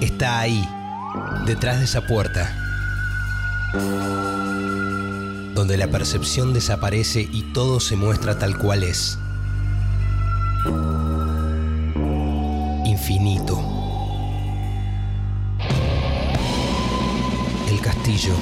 Está ahí, detrás de esa puerta, donde la percepción desaparece y todo se muestra tal cual es. Infinito. El castillo.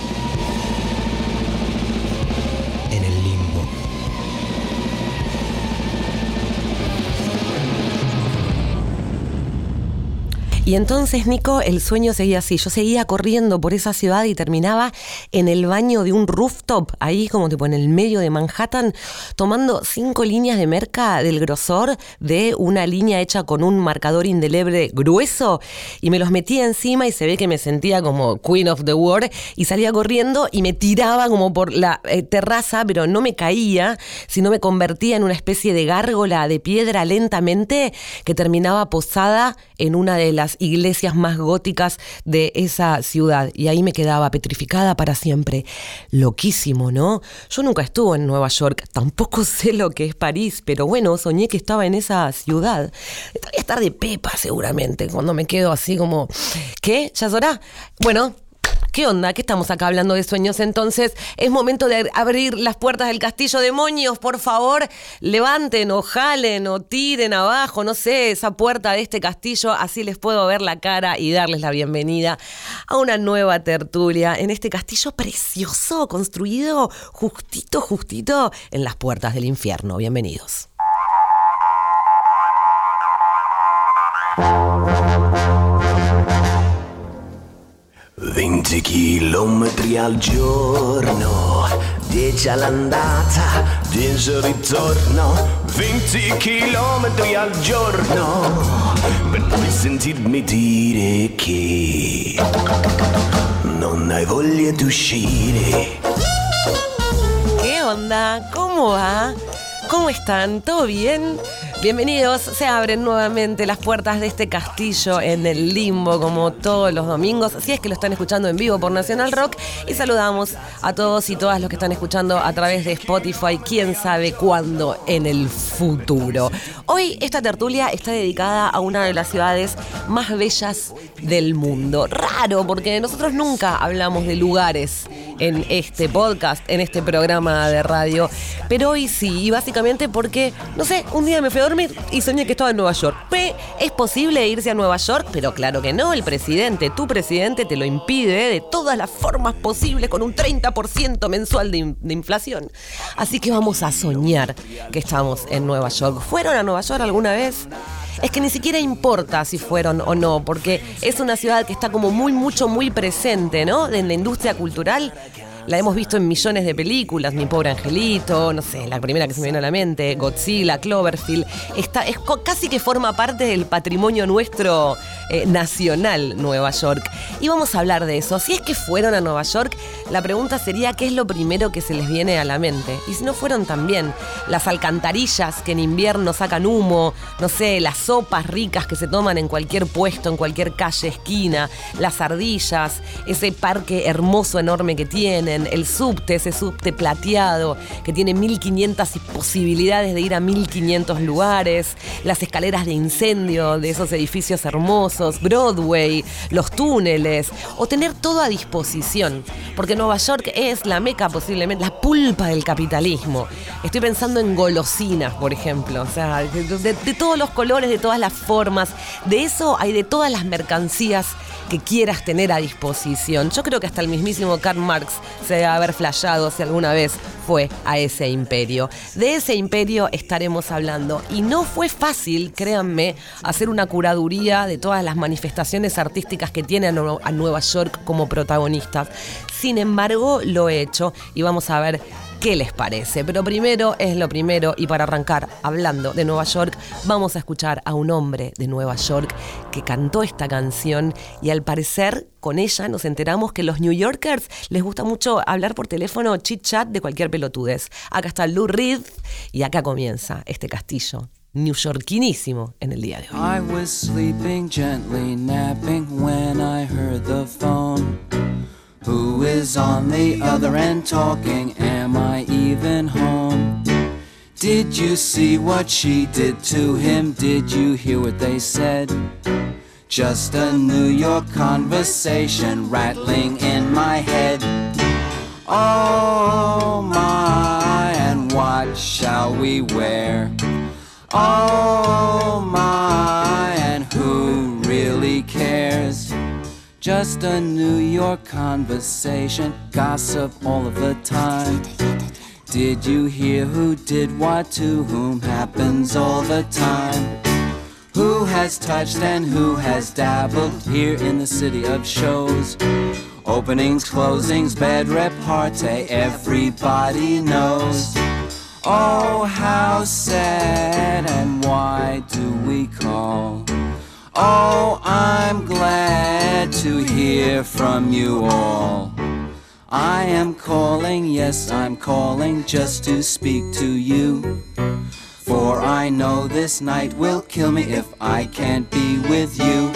Y entonces, Nico, el sueño seguía así. Yo seguía corriendo por esa ciudad y terminaba en el baño de un rooftop, ahí como tipo en el medio de Manhattan, tomando cinco líneas de merca del grosor de una línea hecha con un marcador indeleble grueso. Y me los metía encima y se ve que me sentía como Queen of the World. Y salía corriendo y me tiraba como por la eh, terraza, pero no me caía, sino me convertía en una especie de gárgola de piedra lentamente que terminaba posada en una de las iglesias más góticas de esa ciudad. Y ahí me quedaba petrificada para siempre. Loquísimo, ¿no? Yo nunca estuve en Nueva York, tampoco sé lo que es París, pero bueno, soñé que estaba en esa ciudad. Voy a estar de pepa seguramente cuando me quedo así como, ¿qué? ¿Ya es? Bueno, ¿Qué onda? ¿Qué estamos acá hablando de sueños? Entonces, es momento de abrir las puertas del castillo. Demonios, por favor, levanten o jalen o tiren abajo, no sé, esa puerta de este castillo. Así les puedo ver la cara y darles la bienvenida a una nueva tertulia en este castillo precioso, construido justito, justito en las puertas del infierno. Bienvenidos. 20 chilometri al giorno, 10 all'andata, 10 al ritorno, 20 chilometri al giorno, per poi sentirmi dire che non hai voglia di uscire. ¿Qué onda? ¿Cómo va? ¿Cómo están? ¿Todo bien? Bienvenidos, se abren nuevamente las puertas de este castillo en el limbo como todos los domingos, si es que lo están escuchando en vivo por Nacional Rock y saludamos a todos y todas los que están escuchando a través de Spotify, quién sabe cuándo en el futuro. Hoy esta tertulia está dedicada a una de las ciudades más bellas del mundo. Raro, porque nosotros nunca hablamos de lugares en este podcast, en este programa de radio, pero hoy sí, y básicamente porque, no sé, un día me fui a dormir y soñé que estaba en Nueva York. ¿Es posible irse a Nueva York? Pero claro que no, el presidente, tu presidente te lo impide de todas las formas posibles con un 30% mensual de inflación. Así que vamos a soñar que estamos en Nueva York. ¿Fueron a Nueva York alguna vez? Es que ni siquiera importa si fueron o no, porque es una ciudad que está como muy, mucho, muy presente, ¿no? En la industria cultural. La hemos visto en millones de películas, Mi pobre angelito, no sé, la primera que se me vino a la mente, Godzilla, Cloverfield. Está, es casi que forma parte del patrimonio nuestro eh, nacional, Nueva York. Y vamos a hablar de eso. Si es que fueron a Nueva York, la pregunta sería qué es lo primero que se les viene a la mente. Y si no fueron también, las alcantarillas que en invierno sacan humo, no sé, las sopas ricas que se toman en cualquier puesto, en cualquier calle, esquina, las ardillas, ese parque hermoso, enorme que tienen, el subte, ese subte plateado que tiene 1500 posibilidades de ir a 1500 lugares, las escaleras de incendio de esos edificios hermosos, Broadway, los túneles, o tener todo a disposición, porque Nueva York es la meca posiblemente, la pulpa del capitalismo. Estoy pensando en golosinas, por ejemplo, o sea, de, todos los colores, de todas las formas, de eso hay de todas las mercancías que quieras tener a disposición. Yo creo que hasta el mismísimo Karl Marx se debe haber flayado si alguna vez fue a ese imperio. De ese imperio estaremos hablando. Y no fue fácil, créanme, hacer una curaduría de todas las manifestaciones artísticas que tiene a Nueva York como protagonistas. Sin embargo, lo he hecho y vamos a ver qué les parece. Pero primero es lo primero y para arrancar hablando de Nueva York, vamos a escuchar a un hombre de Nueva York que cantó esta canción y al parecer con ella nos enteramos que los New Yorkers les gusta mucho hablar por teléfono chit chat de cualquier pelotudez. Acá está Lou Reed y acá comienza este castillo newyorkinísimo en el día de hoy. Who is on the other end talking? Am I even home? Did you see what she did to him? Did you hear what they said? Just a New York conversation rattling in my head. Oh my, and what shall we wear? Oh my, Just a New York conversation, gossip all of the time. Did you hear who did what to whom happens all the time? Who has touched and who has dabbled here in the city of shows? Openings, closings, bed repartee, everybody knows. Oh, how sad and why do we call? Oh, I'm glad to hear from you all. I am calling, yes, I'm calling just to speak to you. For I know this night will kill me if I can't be with you.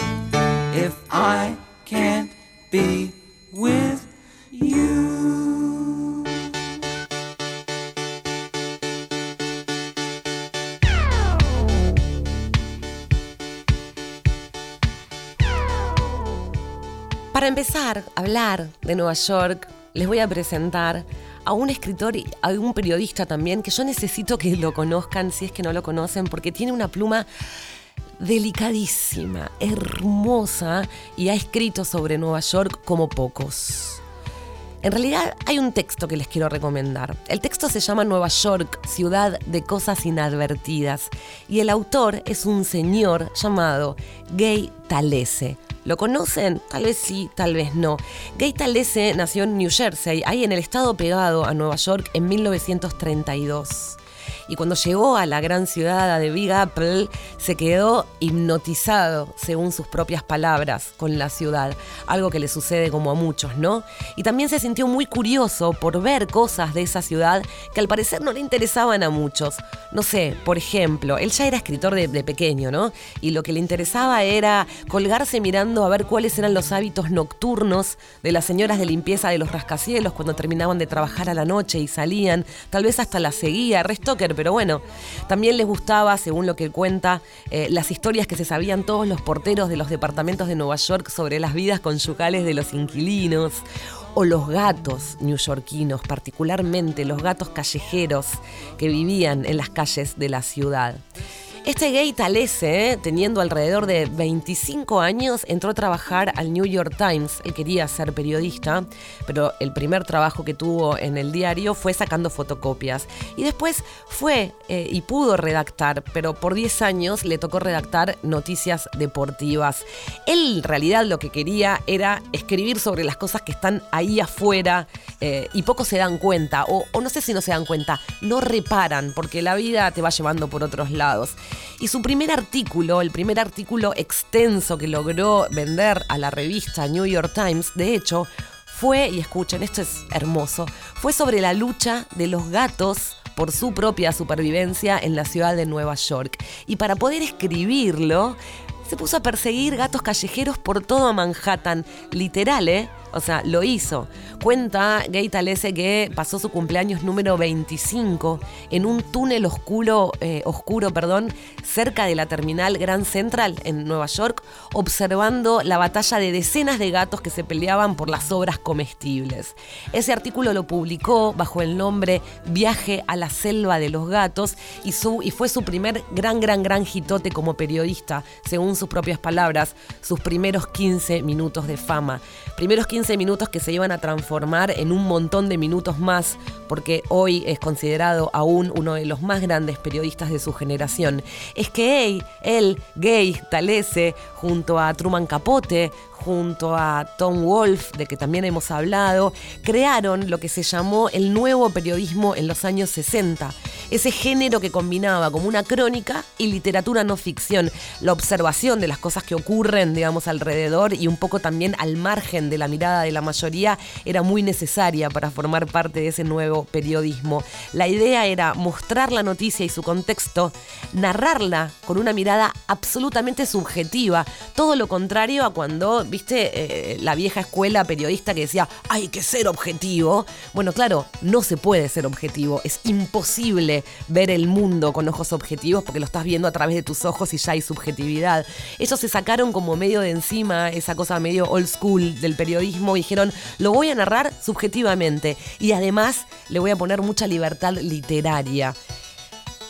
If I can't be with you. Para empezar a hablar de Nueva York, les voy a presentar a un escritor y a un periodista también que yo necesito que lo conozcan si es que no lo conocen porque tiene una pluma delicadísima, hermosa y ha escrito sobre Nueva York como pocos. En realidad hay un texto que les quiero recomendar. El texto se llama Nueva York, ciudad de cosas inadvertidas, y el autor es un señor llamado Gay Talese. ¿Lo conocen? Tal vez sí, tal vez no. Gay Talese nació en New Jersey, ahí en el estado pegado a Nueva York, en 1932 y cuando llegó a la gran ciudad de Big Apple se quedó hipnotizado, según sus propias palabras, con la ciudad, algo que le sucede como a muchos, ¿no? Y también se sintió muy curioso por ver cosas de esa ciudad que al parecer no le interesaban a muchos. No sé, por ejemplo, él ya era escritor de, pequeño, ¿no? Y lo que le interesaba era colgarse mirando a ver cuáles eran los hábitos nocturnos de las señoras de limpieza de los rascacielos cuando terminaban de trabajar a la noche y salían, tal vez hasta la seguía, Restoker, pero bueno, también les gustaba, según lo que cuenta, eh, las historias que se sabían todos los porteros de los departamentos de Nueva York sobre las vidas conyugales de los inquilinos o los gatos newyorkinos, particularmente los gatos callejeros que vivían en las calles de la ciudad. Este gay talese, teniendo alrededor de 25 años, entró a trabajar al New York Times. Él quería ser periodista, pero el primer trabajo que tuvo en el diario fue sacando fotocopias. Y después fue eh, y pudo redactar, pero por 10 años le tocó redactar noticias deportivas. Él en realidad lo que quería era escribir sobre las cosas que están ahí afuera eh, y pocos se dan cuenta, o no sé si no se dan cuenta, no reparan, porque la vida te va llevando por otros lados. Y su primer artículo, el primer artículo extenso que logró vender a la revista New York Times, de hecho, fue, y escuchen, esto es hermoso, fue sobre la lucha de los gatos por su propia supervivencia en la ciudad de Nueva York. Y para poder escribirlo, se puso a perseguir gatos callejeros por todo Manhattan, literal, ¿eh? O sea, lo hizo. Cuenta Gay Talese que pasó su cumpleaños número 25 en un túnel oscuro, eh, oscuro perdón, cerca de la terminal Grand Central en Nueva York, observando la batalla de decenas de gatos que se peleaban por las obras comestibles. Ese artículo lo publicó bajo el nombre Viaje a la selva de los gatos y, fue su primer gran, gran, gran hitote como periodista, según sus propias palabras, sus primeros 15 minutos de fama. Primeros 15 15 minutos que se iban a transformar en un montón de minutos más, porque hoy es considerado aún uno de los más grandes periodistas de su generación. Es que él, él Gay, Talese, junto a Truman Capote, junto a Tom Wolfe, de que también hemos hablado, crearon lo que se llamó el nuevo periodismo en los años 60. Ese género que combinaba como una crónica y literatura no ficción, la observación de las cosas que ocurren, digamos, alrededor y un poco también al margen de la mirada de la mayoría era muy necesaria para formar parte de ese nuevo periodismo. La idea era mostrar la noticia y su contexto, narrarla con una mirada absolutamente subjetiva, todo lo contrario a cuando ¿viste? Eh, la vieja escuela periodista que decía, hay que ser objetivo. Bueno, claro, no se puede ser objetivo. Es imposible ver el mundo con ojos objetivos porque lo estás viendo a través de tus ojos y ya hay subjetividad. Ellos se sacaron como medio de encima esa cosa medio old school del periodismo y dijeron, lo voy a narrar subjetivamente y además le voy a poner mucha libertad literaria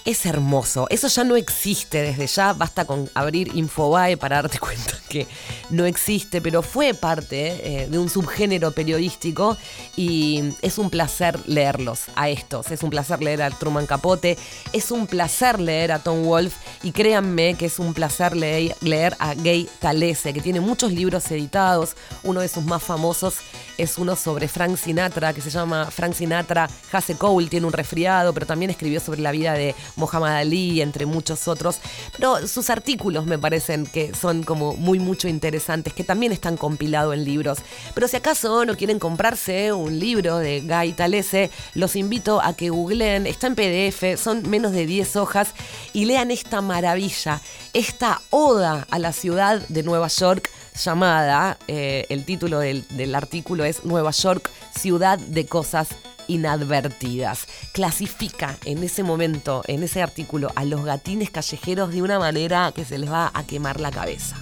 es hermoso. Eso ya no existe desde ya. Basta con abrir Infobae para darte cuenta que no existe, pero fue parte eh, de un subgénero periodístico y es un placer leerlos a estos. Es un placer leer a Truman Capote, es un placer leer a Tom Wolfe y créanme que es un placer leer, leer a Gay Talese, que tiene muchos libros editados. Uno de sus más famosos es uno sobre Frank Sinatra, que se llama Frank Sinatra Hace Cole, tiene un resfriado, pero también escribió sobre la vida de Muhammad Ali, entre muchos otros. Pero sus artículos me parecen que son como muy, mucho interesantes, que también están compilados en libros. Pero si acaso no quieren comprarse un libro de Guy Talese, los invito a que googleen, está en PDF, son menos de 10 hojas, y lean esta maravilla, esta oda a la ciudad de Nueva York llamada, eh, el título del, del artículo es Nueva York, ciudad de cosas inadvertidas. Clasifica en ese momento, en ese artículo, a los gatines callejeros de una manera que se les va a quemar la cabeza.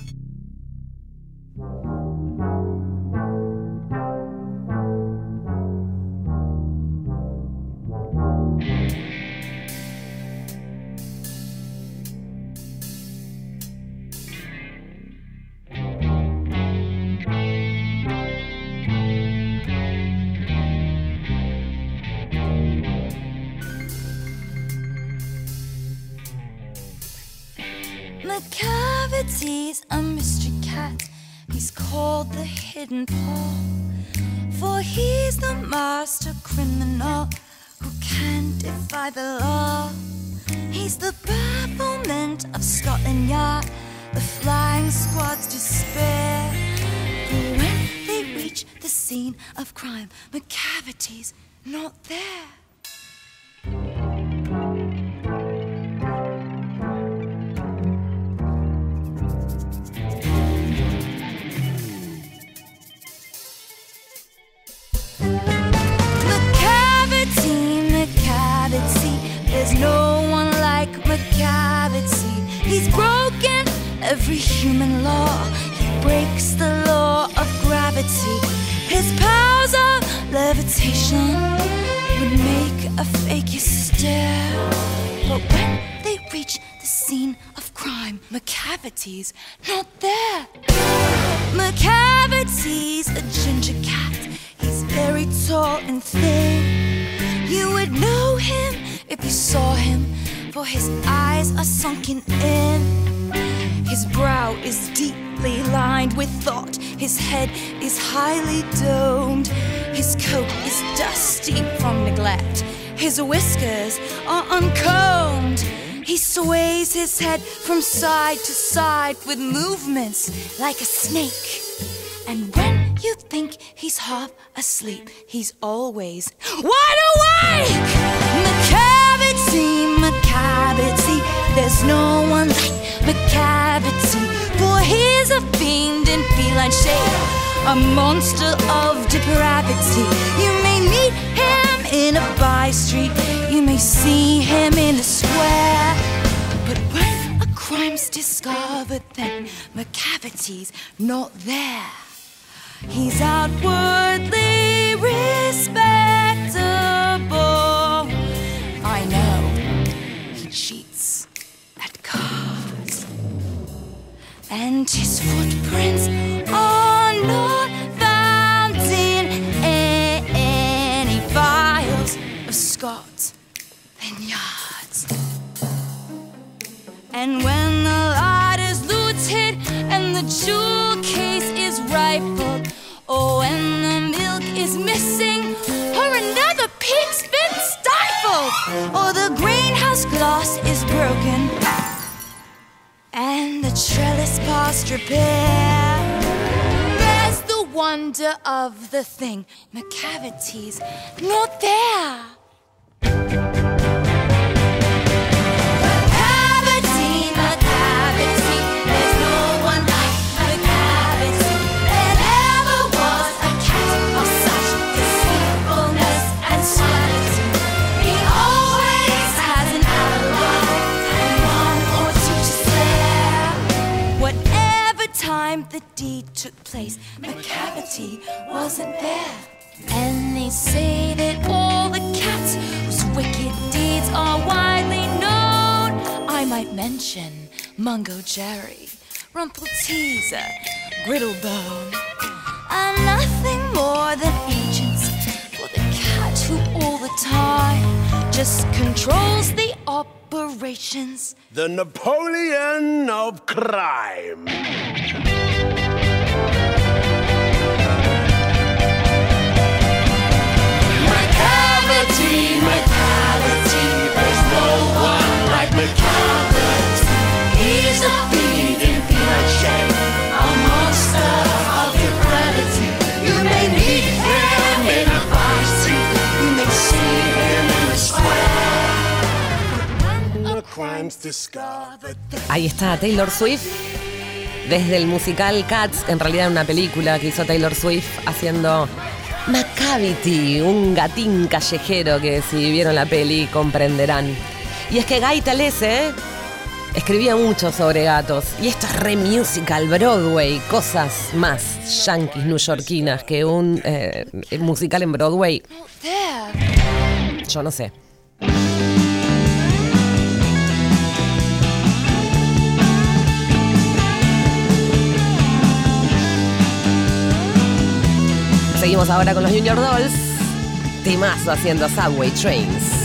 Head from side to side with movements like a snake. And when you think he's half asleep, he's always wide awake. McCavity, McCavity, there's no one like McCavity, for he's a fiend in feline shape, a monster of depravity. You may meet him in a by street, you may see him in a square, crime's discovered, then McCavity's not there. He's outwardly respectable. I know he cheats at cards. And his footprints are not And when the light is looted and the jewel case is rifled, oh, and the milk is missing, or another pig's been stifled, or the greenhouse glass is broken, and the trellis past repair. There's the wonder of the thing, McCavity's not there. Mungo Jerry, Rumpelteazer, Griddlebone. And nothing more than agents for the cat who all the time just controls the operations. The Napoleon of crime. Macavity, Macavity, there's no one like Macavity. Ahí está Taylor Swift. Desde el musical Cats, en realidad una película que hizo Taylor Swift haciendo Macavity, un gatín callejero que si vieron la peli comprenderán. Y es que Guy Talese escribía mucho sobre gatos. Y esto es re musical, Broadway, cosas más yankees, newyorkinas que un eh, musical en Broadway. Yo no sé. Seguimos ahora con los Junior Dolls. Timazo haciendo Subway Trains.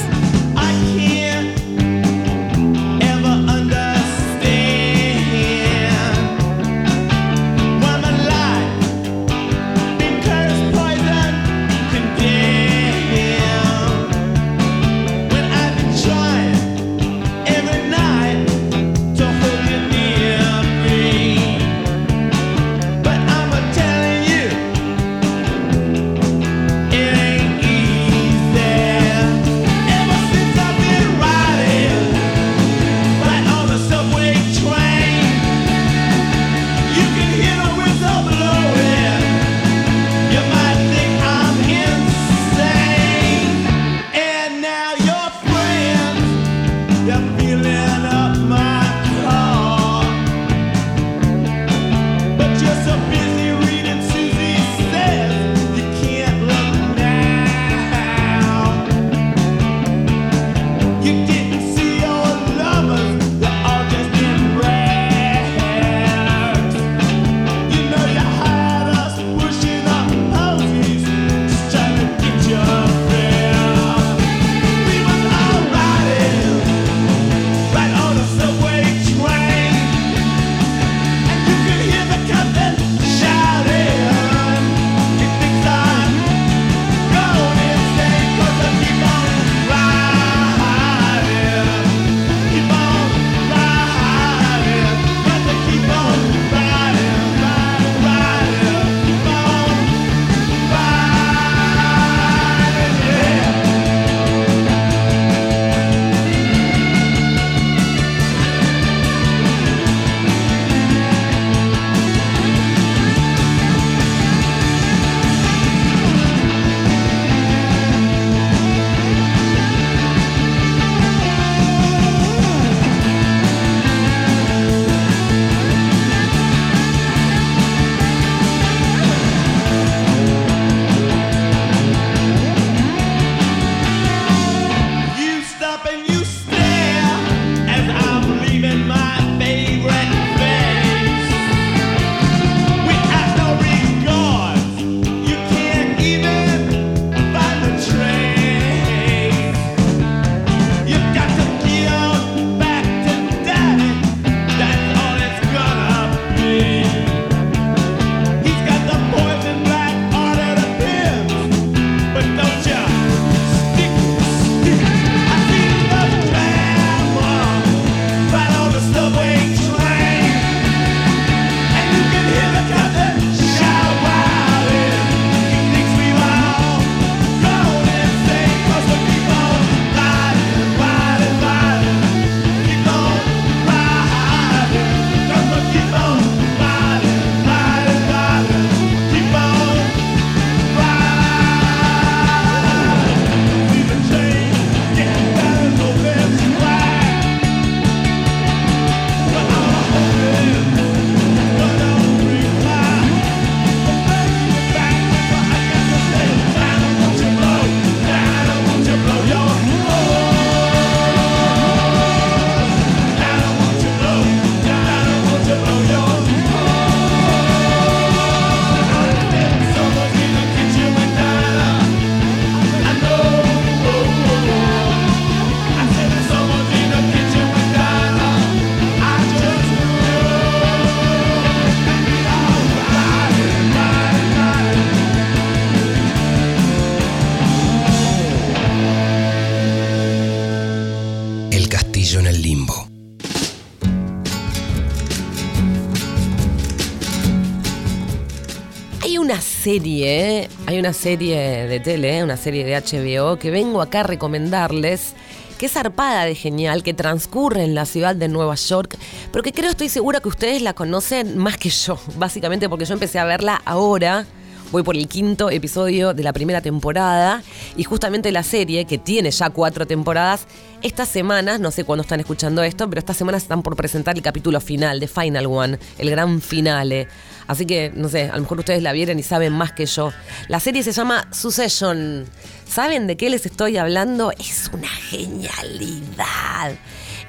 Hay una serie de tele, una serie de HBO que vengo acá a recomendarles, que es zarpada de genial, que transcurre en la ciudad de Nueva York, pero que creo, estoy segura que ustedes la conocen más que yo, básicamente porque yo empecé a verla ahora. Voy por el quinto episodio de la primera temporada y justamente la serie, que tiene ya cuatro temporadas, estas semanas, no sé cuándo están escuchando esto, pero estas semanas están por presentar el capítulo final, de Final One, el gran finale. Así que, no sé, a lo mejor ustedes la vieron y saben más que yo. La serie se llama Succession. ¿Saben de qué les estoy hablando? Es una genialidad.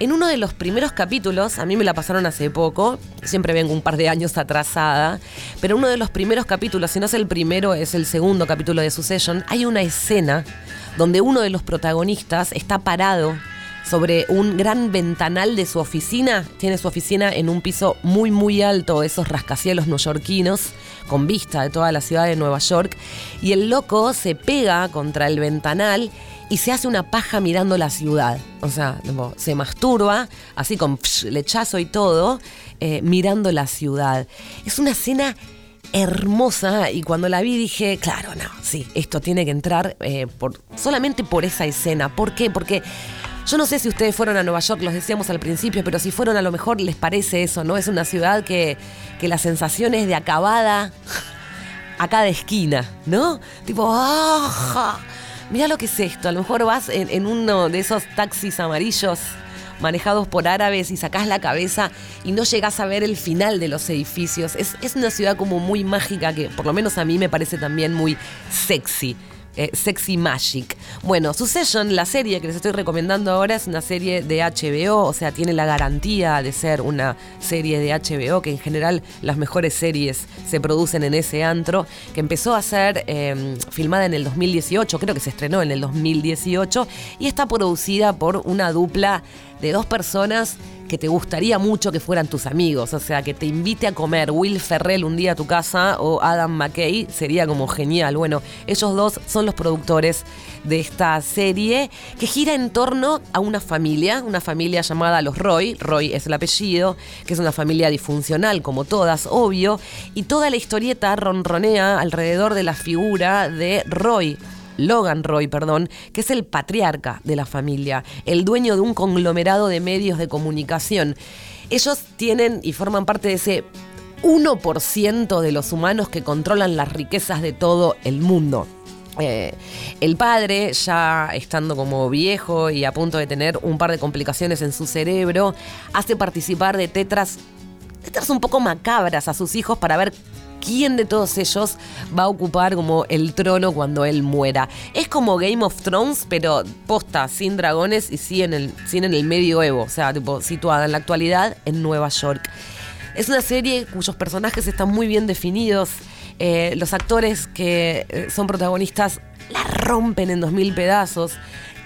En uno de los primeros capítulos, a mí me la pasaron hace poco, siempre vengo un par de años atrasada, pero uno de los primeros capítulos, si no es el primero, es el segundo capítulo de Succession, hay una escena donde uno de los protagonistas está parado sobre un gran ventanal de su oficina. Tiene su oficina en un piso muy, muy alto, esos rascacielos neoyorquinos, con vista de toda la ciudad de Nueva York. Y el loco se pega contra el ventanal y se hace una paja mirando la ciudad. O sea, se masturba, así con lechazo y todo, eh, mirando la ciudad. Es una escena hermosa y cuando la vi dije, claro, no, sí, esto tiene que entrar eh, por, solamente por esa escena. ¿Por qué? Porque yo no sé si ustedes fueron a Nueva York, los decíamos al principio, pero si fueron a lo mejor les parece eso, ¿no? Es una ciudad que, que la sensación es de acabada a cada esquina, ¿no? Tipo, ¡ah! Mira lo que es esto. A lo mejor vas en, uno de esos taxis amarillos manejados por árabes y sacás la cabeza y no llegás a ver el final de los edificios. Es, es una ciudad como muy mágica que por lo menos a mí me parece también muy sexy. Eh, Sexy Magic. Bueno, Succession, la serie que les estoy recomendando ahora, es una serie de HBO, o sea, tiene la garantía de ser una serie de HBO, que en general las mejores series se producen en ese antro, que empezó a ser eh, filmada en el 2018, creo que se estrenó en el 2018, y está producida por una dupla de dos personas que te gustaría mucho que fueran tus amigos, o sea, que te invite a comer Will Ferrell un día a tu casa o Adam McKay, sería como genial. Bueno, ellos dos son los productores de esta serie que gira en torno a una familia, una familia llamada Los Roy, Roy es el apellido, que es una familia disfuncional como todas, obvio, y toda la historieta ronronea alrededor de la figura de Roy. Logan Roy, perdón, que es el patriarca de la familia, el dueño de un conglomerado de medios de comunicación. Ellos tienen y forman parte de ese 1% de los humanos que controlan las riquezas de todo el mundo. Eh, el padre, ya estando como viejo y a punto de tener un par de complicaciones en su cerebro, hace participar de tetras, tetras un poco macabras a sus hijos para ver quién de todos ellos va a ocupar como el trono cuando él muera. Es como Game of Thrones, pero posta, sin dragones y sí en el, sin en el medioevo, o sea, tipo, situada en la actualidad en Nueva York. Es una serie cuyos personajes están muy bien definidos. Eh, los actores que eh, son protagonistas la rompen en dos mil pedazos.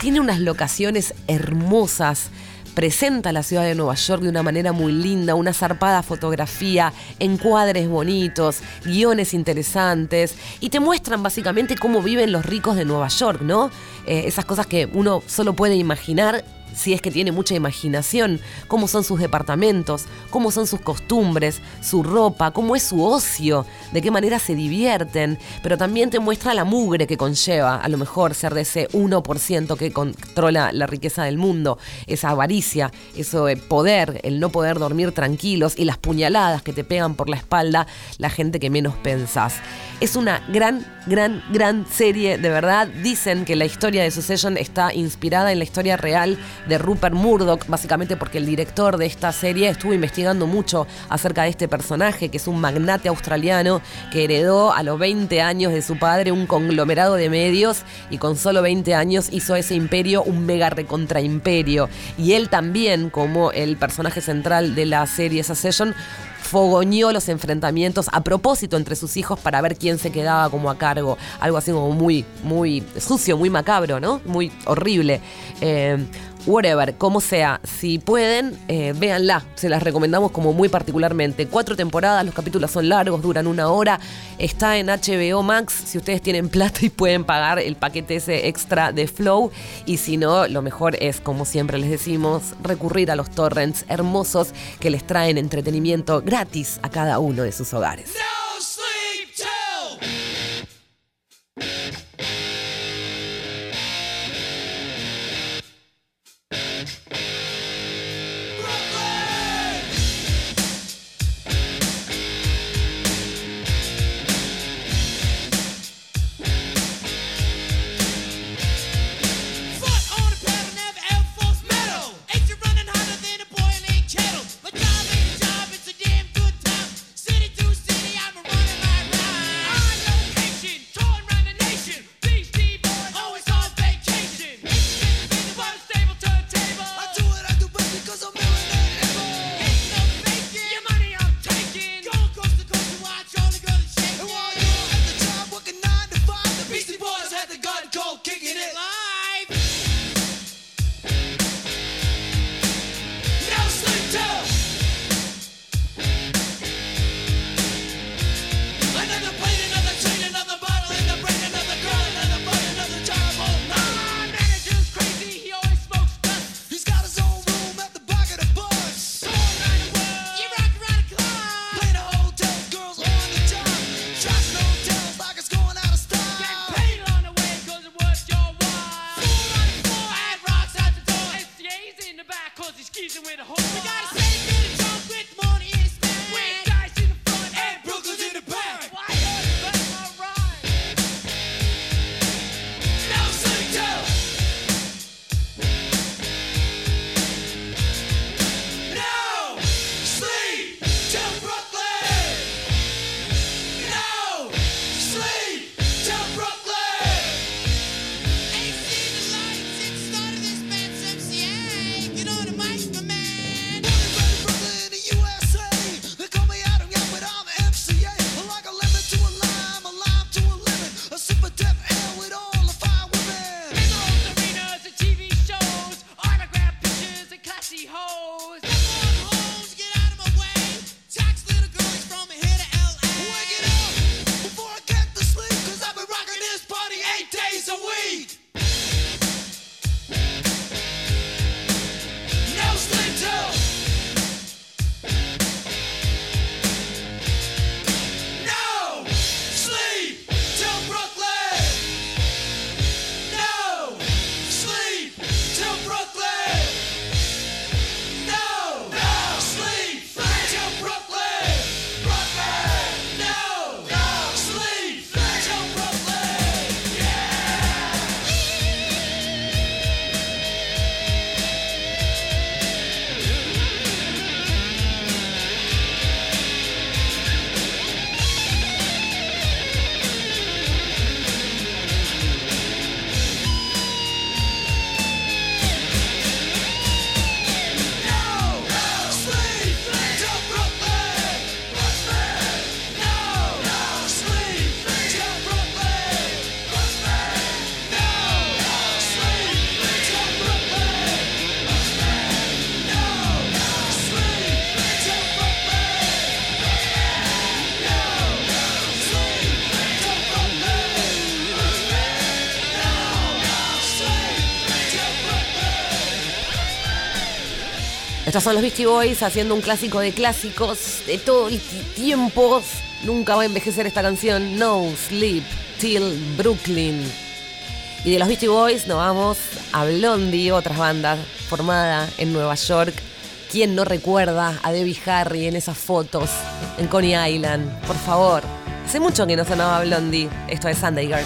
Tiene unas locaciones hermosas. Presenta la ciudad de Nueva York de una manera muy linda, una zarpada fotografía, encuadres bonitos, guiones interesantes y te muestran básicamente cómo viven los ricos de Nueva York, ¿no? Eh, esas cosas que uno solo puede imaginar si es que tiene mucha imaginación, cómo son sus departamentos, cómo son sus costumbres, su ropa, cómo es su ocio, de qué manera se divierten, pero también te muestra la mugre que conlleva a lo mejor ser de ese 1% que controla la riqueza del mundo, esa avaricia, eso de poder, el no poder dormir tranquilos y las puñaladas que te pegan por la espalda la gente que menos pensás. Es una gran, gran, gran serie, de verdad. Dicen que la historia de Succession está inspirada en la historia real de Rupert Murdoch, básicamente porque el director de esta serie estuvo investigando mucho acerca de este personaje, que es un magnate australiano que heredó a los 20 años de su padre un conglomerado de medios y con solo 20 años hizo ese imperio un mega recontra imperio. Y él también, como el personaje central de la serie Succession, fogoñó los enfrentamientos a propósito entre sus hijos para ver quién se quedaba como a cargo. Algo así como muy, muy sucio, muy macabro, ¿no? Muy horrible. Eh, whatever, como sea, si pueden, eh, véanla. Se las recomendamos como muy particularmente. Cuatro temporadas, los capítulos son largos, duran una hora. Está en HBO Max, si ustedes tienen plata y pueden pagar el paquete ese extra de Flow. Y si no, lo mejor es, como siempre les decimos, recurrir a los torrents hermosos que les traen entretenimiento gratis a cada uno de sus hogares. No sleep till Estos son los Beastie Boys haciendo un clásico de clásicos de todo el ti- tiempos. Nunca va a envejecer esta canción. No Sleep Till Brooklyn. Y de los Beastie Boys nos vamos a Blondie, otras bandas formada en Nueva York. ¿Quién no recuerda a Debbie Harry en esas fotos en Coney Island? Por favor. Hace mucho que no sonaba Blondie. Esto es Sunday Girl.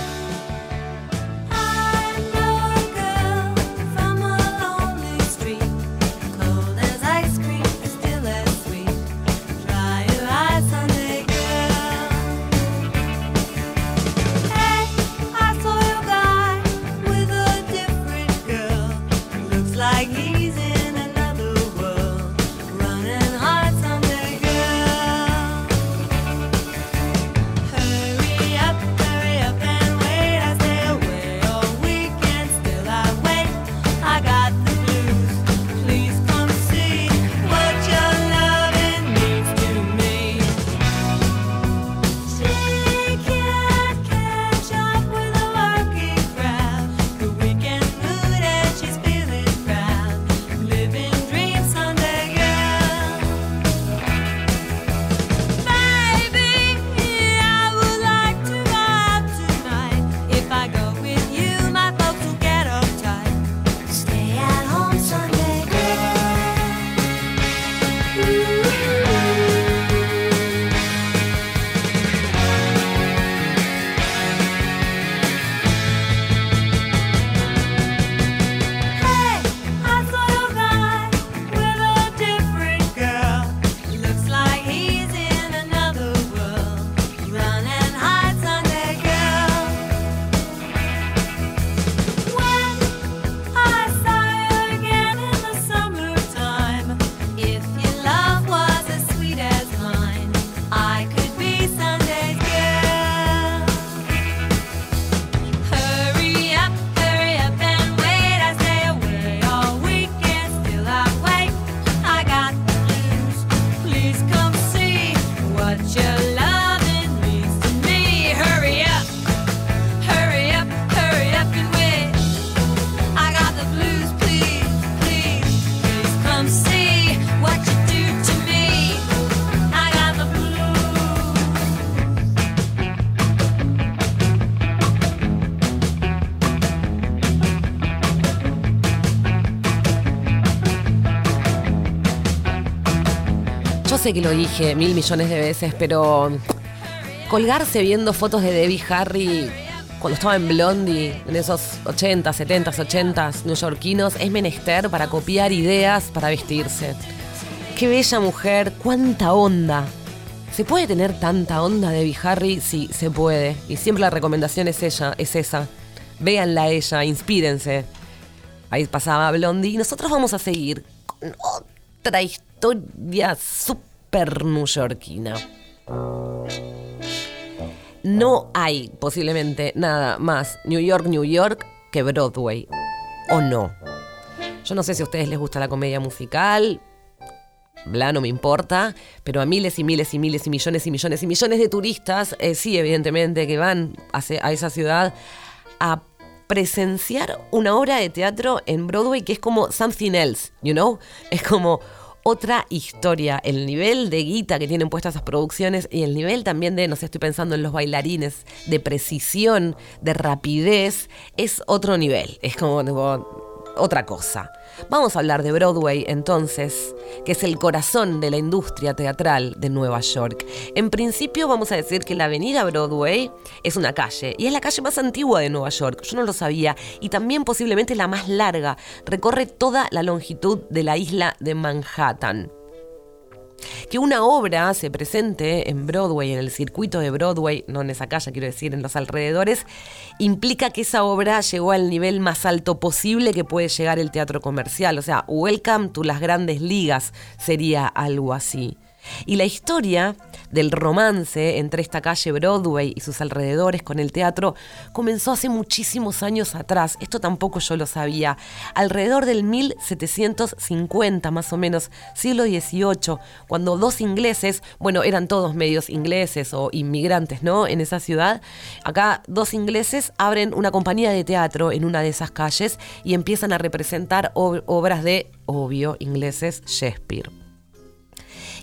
Sé que lo dije mil millones de veces, pero colgarse viendo fotos de Debbie Harry cuando estaba en Blondie, en esos 80, 70, 80 neoyorquinos, es menester para copiar ideas para vestirse. Qué bella mujer, cuánta onda. ¿Se puede tener tanta onda Debbie Harry? Sí, se puede. Y siempre la recomendación es ella, es esa. Véanla ella, inspírense. Ahí pasaba Blondie y nosotros vamos a seguir con otra historia súper newyorkina. No hay posiblemente nada más New York, New York que Broadway. ¿O no? Yo no sé si a ustedes les gusta la comedia musical. Bla, no me importa, pero a miles y miles y miles y millones y millones y millones de turistas, eh, sí, evidentemente, que van a esa ciudad a presenciar una obra de teatro en Broadway que es como something else, you know? Es como otra historia. El nivel de guita que tienen puestas esas producciones y el nivel también de, no sé, estoy pensando en los bailarines, de precisión, de rapidez, es otro nivel. Es como tipo, otra cosa. Vamos a hablar de Broadway entonces, que es el corazón de la industria teatral de Nueva York. En principio vamos a decir que la avenida Broadway es una calle y es la calle más antigua de Nueva York. Yo no lo sabía y también posiblemente la más larga. Recorre toda la longitud de la isla de Manhattan. Que una obra se presente en Broadway, en el circuito de Broadway, no en esa calle, quiero decir, en los alrededores, implica que esa obra llegó al nivel más alto posible que puede llegar el teatro comercial. O sea, Welcome to las grandes ligas sería algo así. Y la historia del romance entre esta calle Broadway y sus alrededores con el teatro comenzó hace muchísimos años atrás. Esto tampoco yo lo sabía. Alrededor del 1750 más o menos, siglo XVIII, cuando dos ingleses, bueno, eran todos medios ingleses o inmigrantes, ¿no? En esa ciudad, acá dos ingleses abren una compañía de teatro en una de esas calles y empiezan a representar ob- obras de, obvio, ingleses, Shakespeare.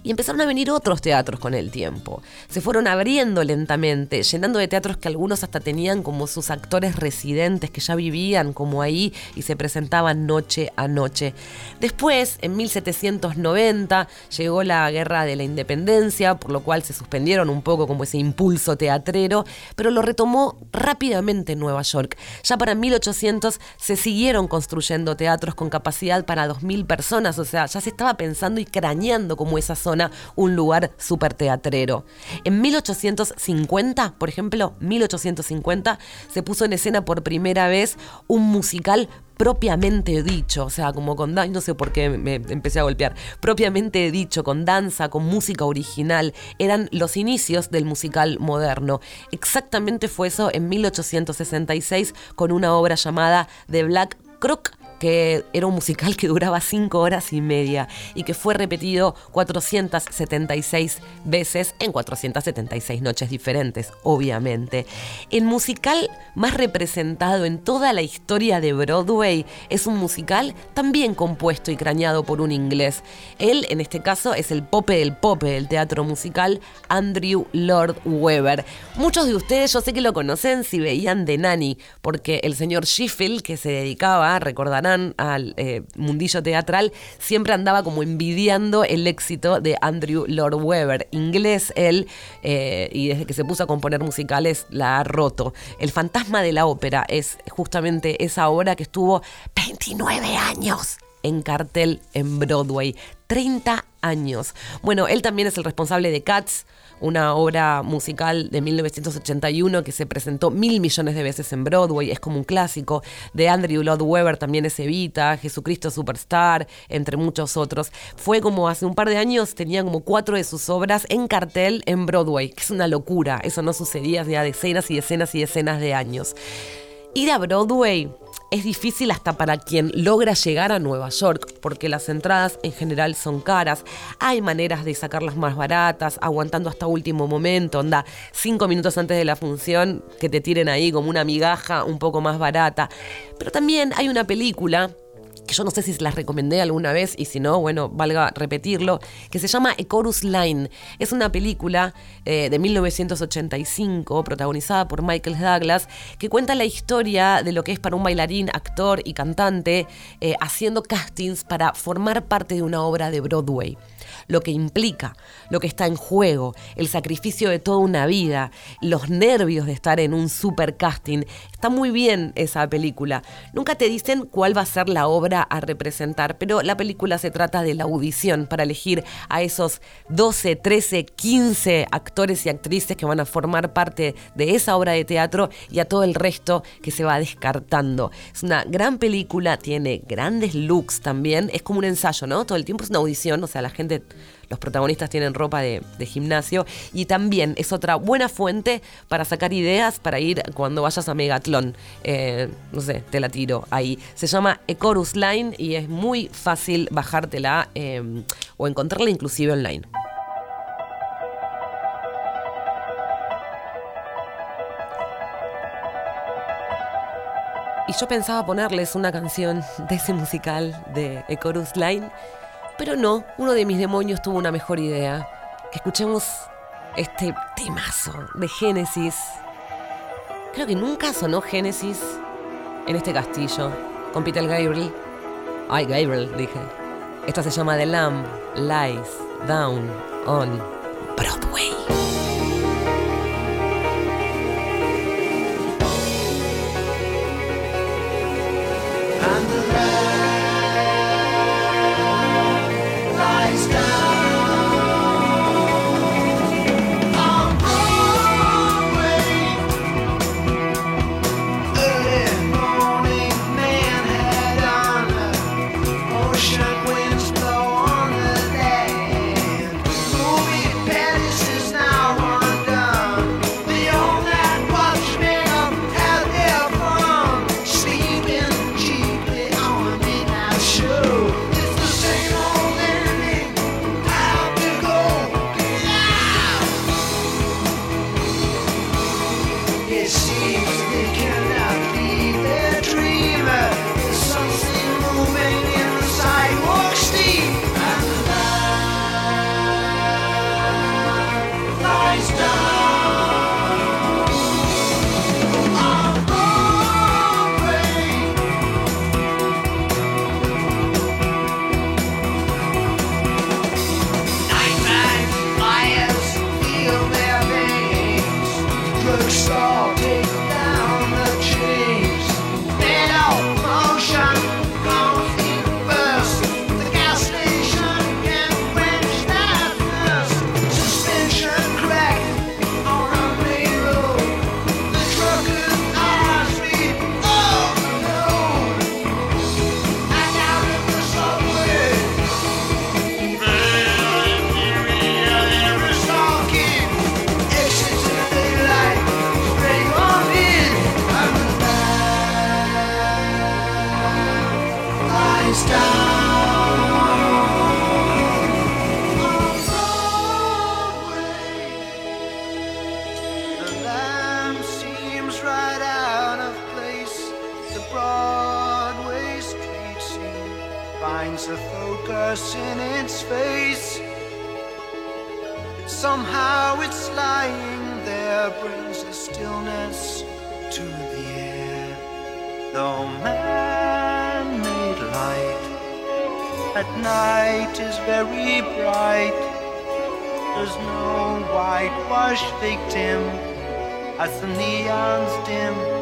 Y empezaron a venir otros teatros con el tiempo. Se fueron abriendo lentamente, llenando de teatros que algunos hasta tenían como sus actores residentes que ya vivían como ahí y se presentaban noche a noche. Después, en 1790, llegó la Guerra de la Independencia, por lo cual se suspendieron un poco como ese impulso teatrero, pero lo retomó rápidamente Nueva York. Ya para 1800 se siguieron construyendo teatros con capacidad para 2.000 personas, o sea, ya se estaba pensando y craneando como esa zona un lugar súper teatrero. En 1850, por ejemplo, 1850, se puso en escena por primera vez un musical propiamente dicho, o sea, como con no sé por qué me empecé a golpear, propiamente dicho, con danza, con música original, eran los inicios del musical moderno. Exactamente fue eso en 1866 con una obra llamada The Black Crook que era un musical que duraba cinco horas y media y que fue repetido 476 veces en 476 noches diferentes, obviamente. El musical más representado en toda la historia de Broadway es un musical también compuesto y craneado por un inglés. Él, en este caso, es el pope del pope del teatro musical, Andrew Lord Webber. Muchos de ustedes yo sé que lo conocen si veían The Nanny, porque el señor Sheffield, que se dedicaba, recordarán, al eh, mundillo teatral, siempre andaba como envidiando el éxito de Andrew Lord Webber, inglés él, eh, y desde que se puso a componer musicales la ha roto. El fantasma de la ópera es justamente esa obra que estuvo 29 años en cartel en Broadway. 30 años. Bueno, él también es el responsable de Cats, una obra musical de 1981 que se presentó mil millones de veces en Broadway, es como un clásico. De Andrew Lloyd Webber también es Evita, Jesucristo Superstar, entre muchos otros. Fue como hace un par de años, tenía como cuatro de sus obras en cartel en Broadway, que es una locura. Eso no sucedía ya decenas y decenas y decenas de años. Ir a Broadway es difícil hasta para quien logra llegar a Nueva York, porque las entradas en general son caras. Hay maneras de sacarlas más baratas, aguantando hasta último momento, onda, cinco minutos antes de la función, que te tiren ahí como una migaja un poco más barata. Pero también hay una película que yo no sé si las recomendé alguna vez y si no, bueno, valga repetirlo, que se llama Ecorus Line. Es una película eh, de 1985 protagonizada por Michael Douglas que cuenta la historia de lo que es para un bailarín, actor y cantante eh, haciendo castings para formar parte de una obra de Broadway lo que implica, lo que está en juego, el sacrificio de toda una vida, los nervios de estar en un super casting. Está muy bien esa película. Nunca te dicen cuál va a ser la obra a representar, pero la película se trata de la audición para elegir a esos 12, 13, 15 actores y actrices que van a formar parte de esa obra de teatro y a todo el resto que se va descartando. Es una gran película, tiene grandes looks también, es como un ensayo, ¿no? Todo el tiempo es una audición, o sea, la gente los protagonistas tienen ropa de, gimnasio y también es otra buena fuente para sacar ideas para ir cuando vayas a Megatlón. Eh, no sé, te la tiro ahí. Se llama Ecorus Line y es muy fácil bajártela eh, o encontrarla inclusive online. Y yo pensaba ponerles una canción de ese musical de Ecorus Line pero no, uno de mis demonios tuvo una mejor idea. Escuchemos este temazo de Génesis. Creo que nunca sonó Génesis en este castillo. Con Peter Gabriel. Ay, Gabriel, dije. Esta se llama The Lamb Lies Down on Broadway. At night is very bright, there's no whitewash victim as the neons dim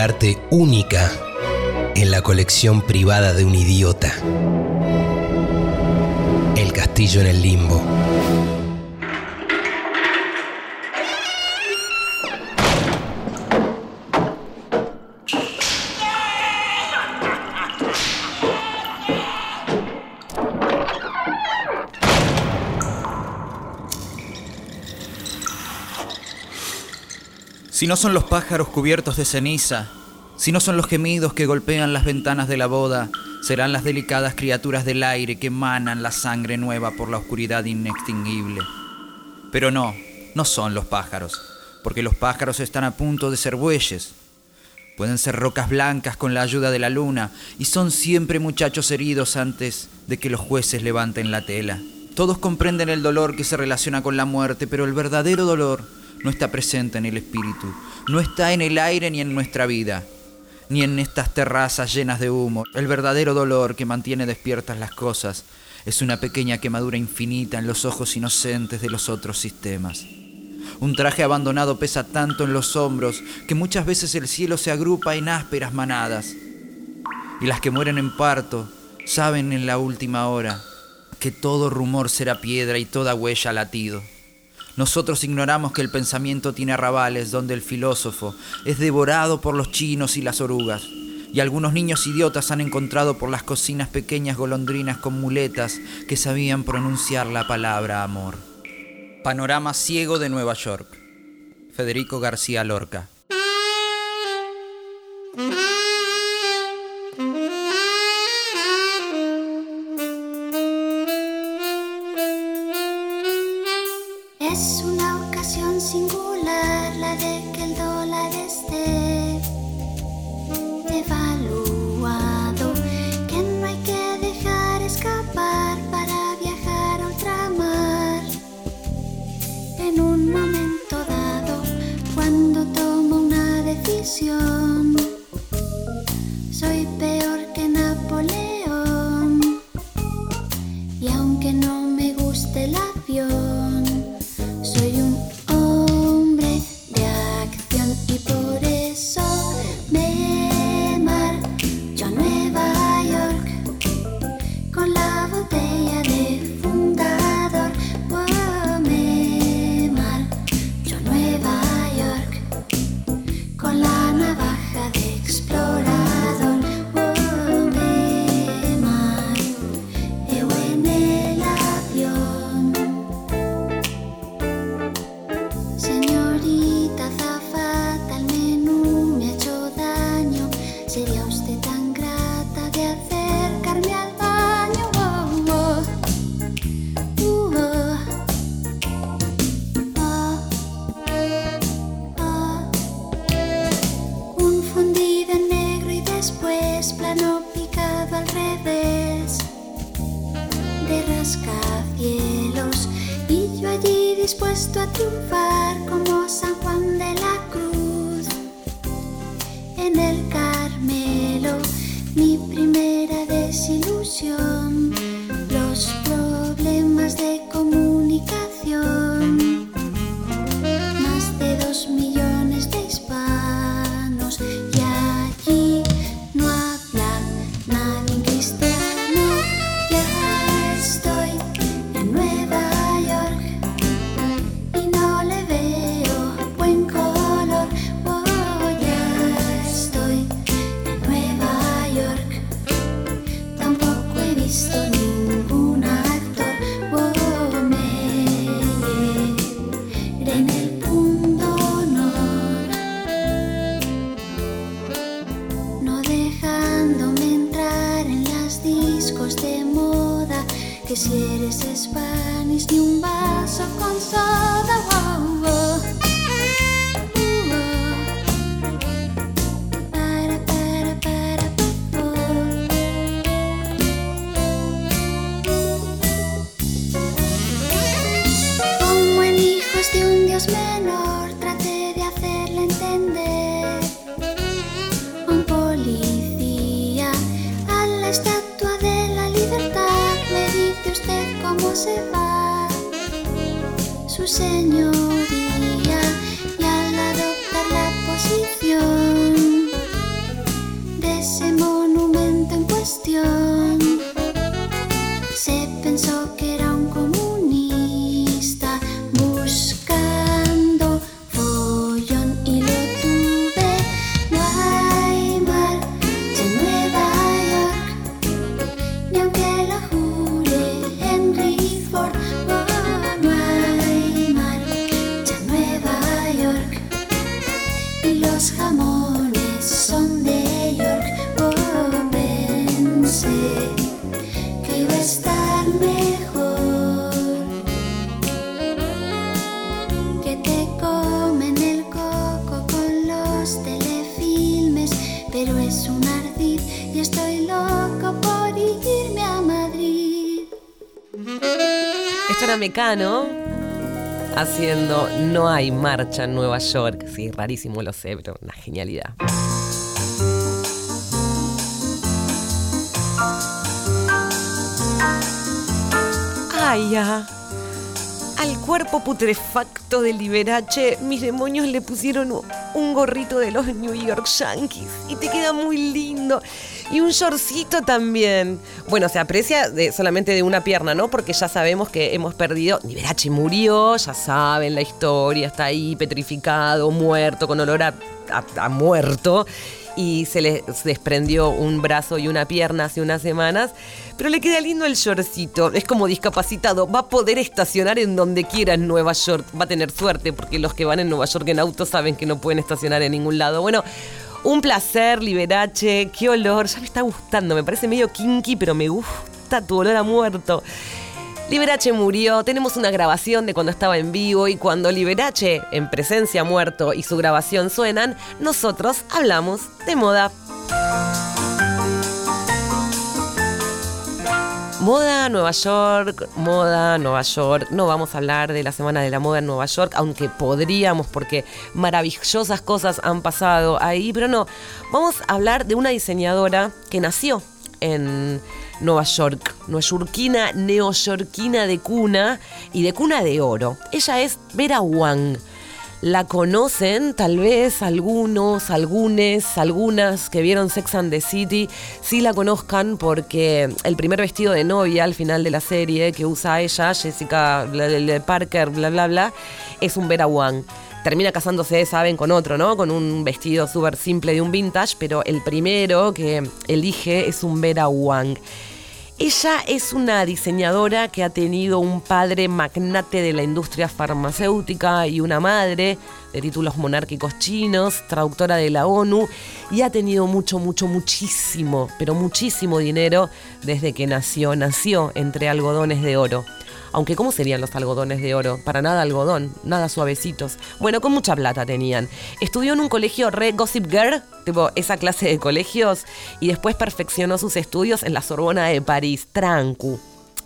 arte única en la colección privada de un idiota. El castillo en el limbo. Si no son los pájaros cubiertos de ceniza, si no son los gemidos que golpean las ventanas de la boda, serán las delicadas criaturas del aire que emanan la sangre nueva por la oscuridad inextinguible. Pero no, no son los pájaros, porque los pájaros están a punto de ser bueyes. Pueden ser rocas blancas con la ayuda de la luna y son siempre muchachos heridos antes de que los jueces levanten la tela. Todos comprenden el dolor que se relaciona con la muerte, pero el verdadero dolor no está presente en el espíritu, no está en el aire ni en nuestra vida, ni en estas terrazas llenas de humo. El verdadero dolor que mantiene despiertas las cosas es una pequeña quemadura infinita en los ojos inocentes de los otros sistemas. Un traje abandonado pesa tanto en los hombros que muchas veces el cielo se agrupa en ásperas manadas. Y las que mueren en parto saben en la última hora que todo rumor será piedra y toda huella latido. Nosotros ignoramos que el pensamiento tiene arrabales donde el filósofo es devorado por los chinos y las orugas, y algunos niños idiotas han encontrado por las cocinas pequeñas golondrinas con muletas que sabían pronunciar la palabra amor. Panorama ciego de Nueva York. Federico García Lorca. Jamones son de York. Oh, pensé que iba a estar mejor que te comen el coco con los telefilmes, pero es un ardid y estoy loco por irme a Madrid. Esto era Mecano haciendo No hay marcha en Nueva York. Sí, rarísimo lo sé, pero una genialidad. Ay, ya. Al cuerpo putrefacto de Liberace, mis demonios le pusieron un gorrito de los New York Yankees y te queda muy lindo. Y un shortcito también. Bueno, se aprecia solamente de una pierna, ¿no? Porque ya sabemos que hemos perdido. Liberace murió, ya saben la historia, está ahí petrificado, muerto, con olor a, a- a muerto. Y se le desprendió un brazo y una pierna hace unas semanas. Pero le queda lindo el shortcito. Es como discapacitado. Va a poder estacionar en donde quiera en Nueva York. Va a tener suerte porque los que van en Nueva York en auto saben que no pueden estacionar en ningún lado. Bueno, un placer, Liberace. Qué olor. Ya me está gustando. Me parece medio kinky, pero me gusta tu olor a muerto. Liberace murió, tenemos una grabación de cuando estaba en vivo y cuando Liberace en presencia muerto y su grabación suenan, nosotros hablamos de moda. Moda Nueva York, moda Nueva York. No vamos a hablar de la Semana de la Moda en Nueva York, aunque podríamos porque maravillosas cosas han pasado ahí, pero no. Vamos a hablar de una diseñadora que nació en Nueva York, neoyorquina, neoyorquina de cuna y de cuna de oro. Ella es Vera Wang. La conocen tal vez algunos, algunes, algunas que vieron Sex and the City, sí la conozcan porque el primer vestido de novia al final de la serie que usa ella, Jessica Parker, bla, bla, bla, es un Vera Wang. Termina casándose, saben, con otro, ¿no? Con un vestido súper simple de un vintage, pero el primero que elige es un Vera Wang. Ella es una diseñadora que ha tenido un padre magnate de la industria farmacéutica y una madre de títulos monárquicos chinos, traductora de la ONU, y ha tenido mucho, mucho, muchísimo, pero muchísimo dinero desde que nació. Nació entre algodones de oro. Aunque, ¿cómo serían los algodones de oro? Para nada algodón, nada suavecitos. Bueno, con mucha plata tenían. Estudió en un colegio re Gossip Girl, tipo esa clase de colegios, y después perfeccionó sus estudios en la Sorbona de París, Trancu.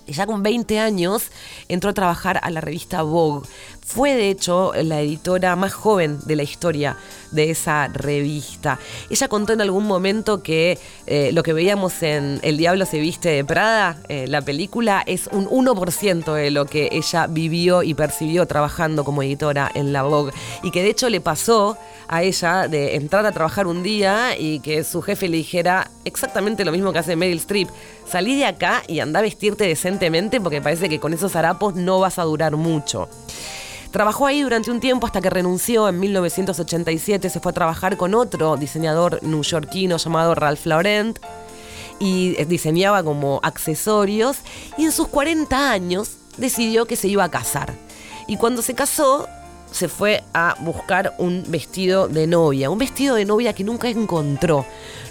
Ya con 20 años entró a trabajar a la revista Vogue. Fue de hecho la editora más joven de la historia de esa revista. Ella contó en algún momento que eh, lo que veíamos en El Diablo se viste de Prada, eh, la película, es un 1% de lo que ella vivió y percibió trabajando como editora en la Vogue. Y que de hecho le pasó a ella de entrar a trabajar un día y que su jefe le dijera exactamente lo mismo que hace Meryl Streep. Salí de acá y anda a vestirte decentemente porque parece que con esos harapos no vas a durar mucho. Trabajó ahí durante un tiempo hasta que renunció en 1987, se fue a trabajar con otro diseñador neoyorquino llamado Ralph Lauren y eh, diseñaba como accesorios y en sus 40 años decidió que se iba a casar. Y cuando se casó se fue a buscar un vestido de novia, un vestido de novia que nunca encontró.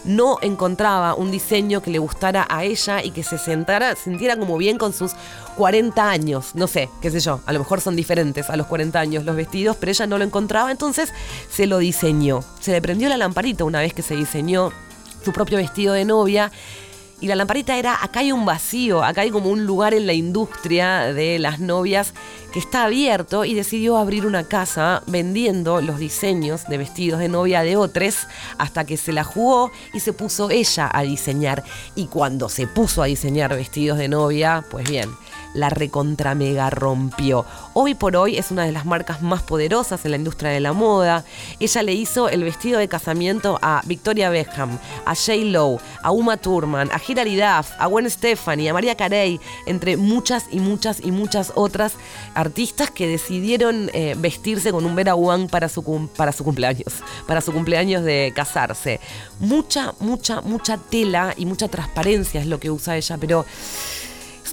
No encontraba un diseño que le gustara a ella y que se sentara, sintiera como bien con sus 40 años. No sé, qué sé yo, a lo mejor son diferentes a los 40 años los vestidos, pero ella no lo encontraba, entonces se lo diseñó. Se le prendió la lamparita una vez que se diseñó su propio vestido de novia. Y la lamparita era, acá hay un vacío, acá hay como un lugar en la industria de las novias que está abierto y decidió abrir una casa vendiendo los diseños de vestidos de novia de otros hasta que se la jugó y se puso ella a diseñar. Y cuando se puso a diseñar vestidos de novia, pues bien, la recontra mega rompió. Hoy por hoy es una de las marcas más poderosas en la industria de la moda. Ella le hizo el vestido de casamiento a Victoria Beckham, a J. Lo, a Uma Thurman, a Hilary Duff, a Gwen Stefani, a María Carey, entre muchas y muchas y muchas otras artistas que decidieron eh, vestirse con un Vera Wang para su, para su cumpleaños, para su cumpleaños de casarse. Mucha, mucha, mucha tela y mucha transparencia es lo que usa ella, pero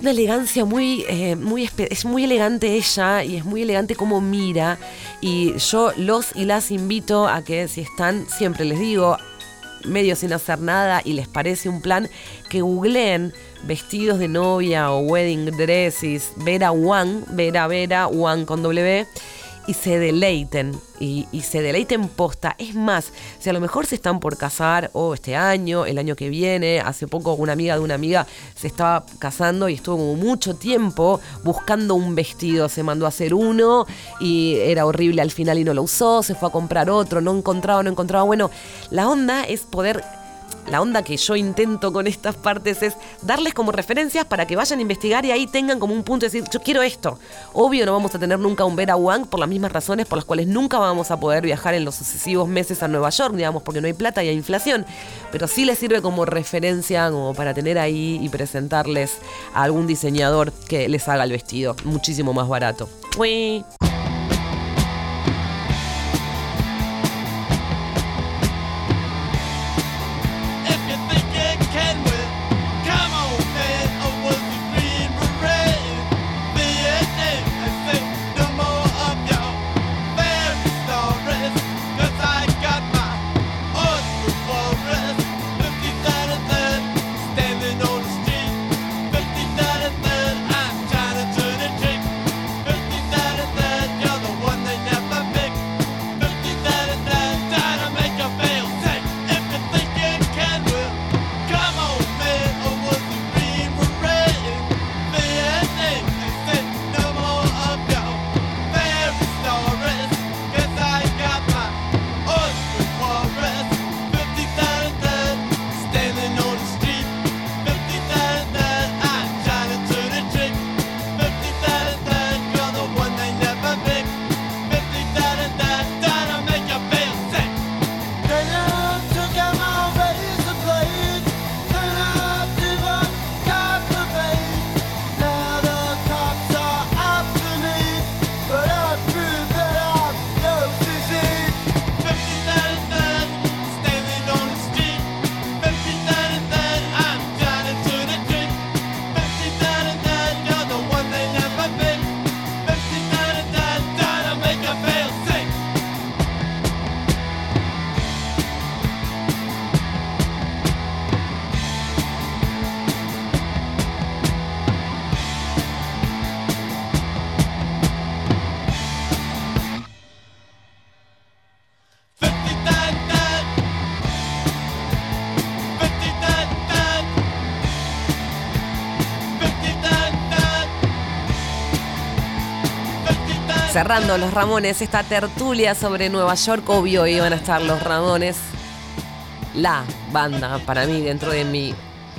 una elegancia muy, eh, muy, es muy elegante ella y es muy elegante como mira. Y yo los y las invito a que si están, siempre les digo, medio sin hacer nada y les parece un plan, que googleen vestidos de novia o wedding dresses, Vera Wang, Vera Vera Wang con W y se deleiten y, y se deleiten posta. Es más, si a lo mejor se están por casar o este año, el año que viene, hace poco una amiga de una amiga se estaba casando y estuvo como mucho tiempo buscando un vestido, se mandó a hacer uno y era horrible al final y no lo usó, se fue a comprar otro, no encontraba, no encontraba. Bueno, la onda es poder la onda que yo intento con estas partes es darles como referencias para que vayan a investigar y ahí tengan como un punto de decir, yo quiero esto. Obvio no vamos a tener nunca un Vera Wang por las mismas razones por las cuales nunca vamos a poder viajar en los sucesivos meses a Nueva York, digamos, porque no hay plata y hay inflación. Pero sí les sirve como referencia, como para tener ahí y presentarles a algún diseñador que les haga el vestido muchísimo más barato. Uy. Cerrando los Ramones, esta tertulia sobre Nueva York, obvio iban a estar los Ramones. La banda para mí dentro de mi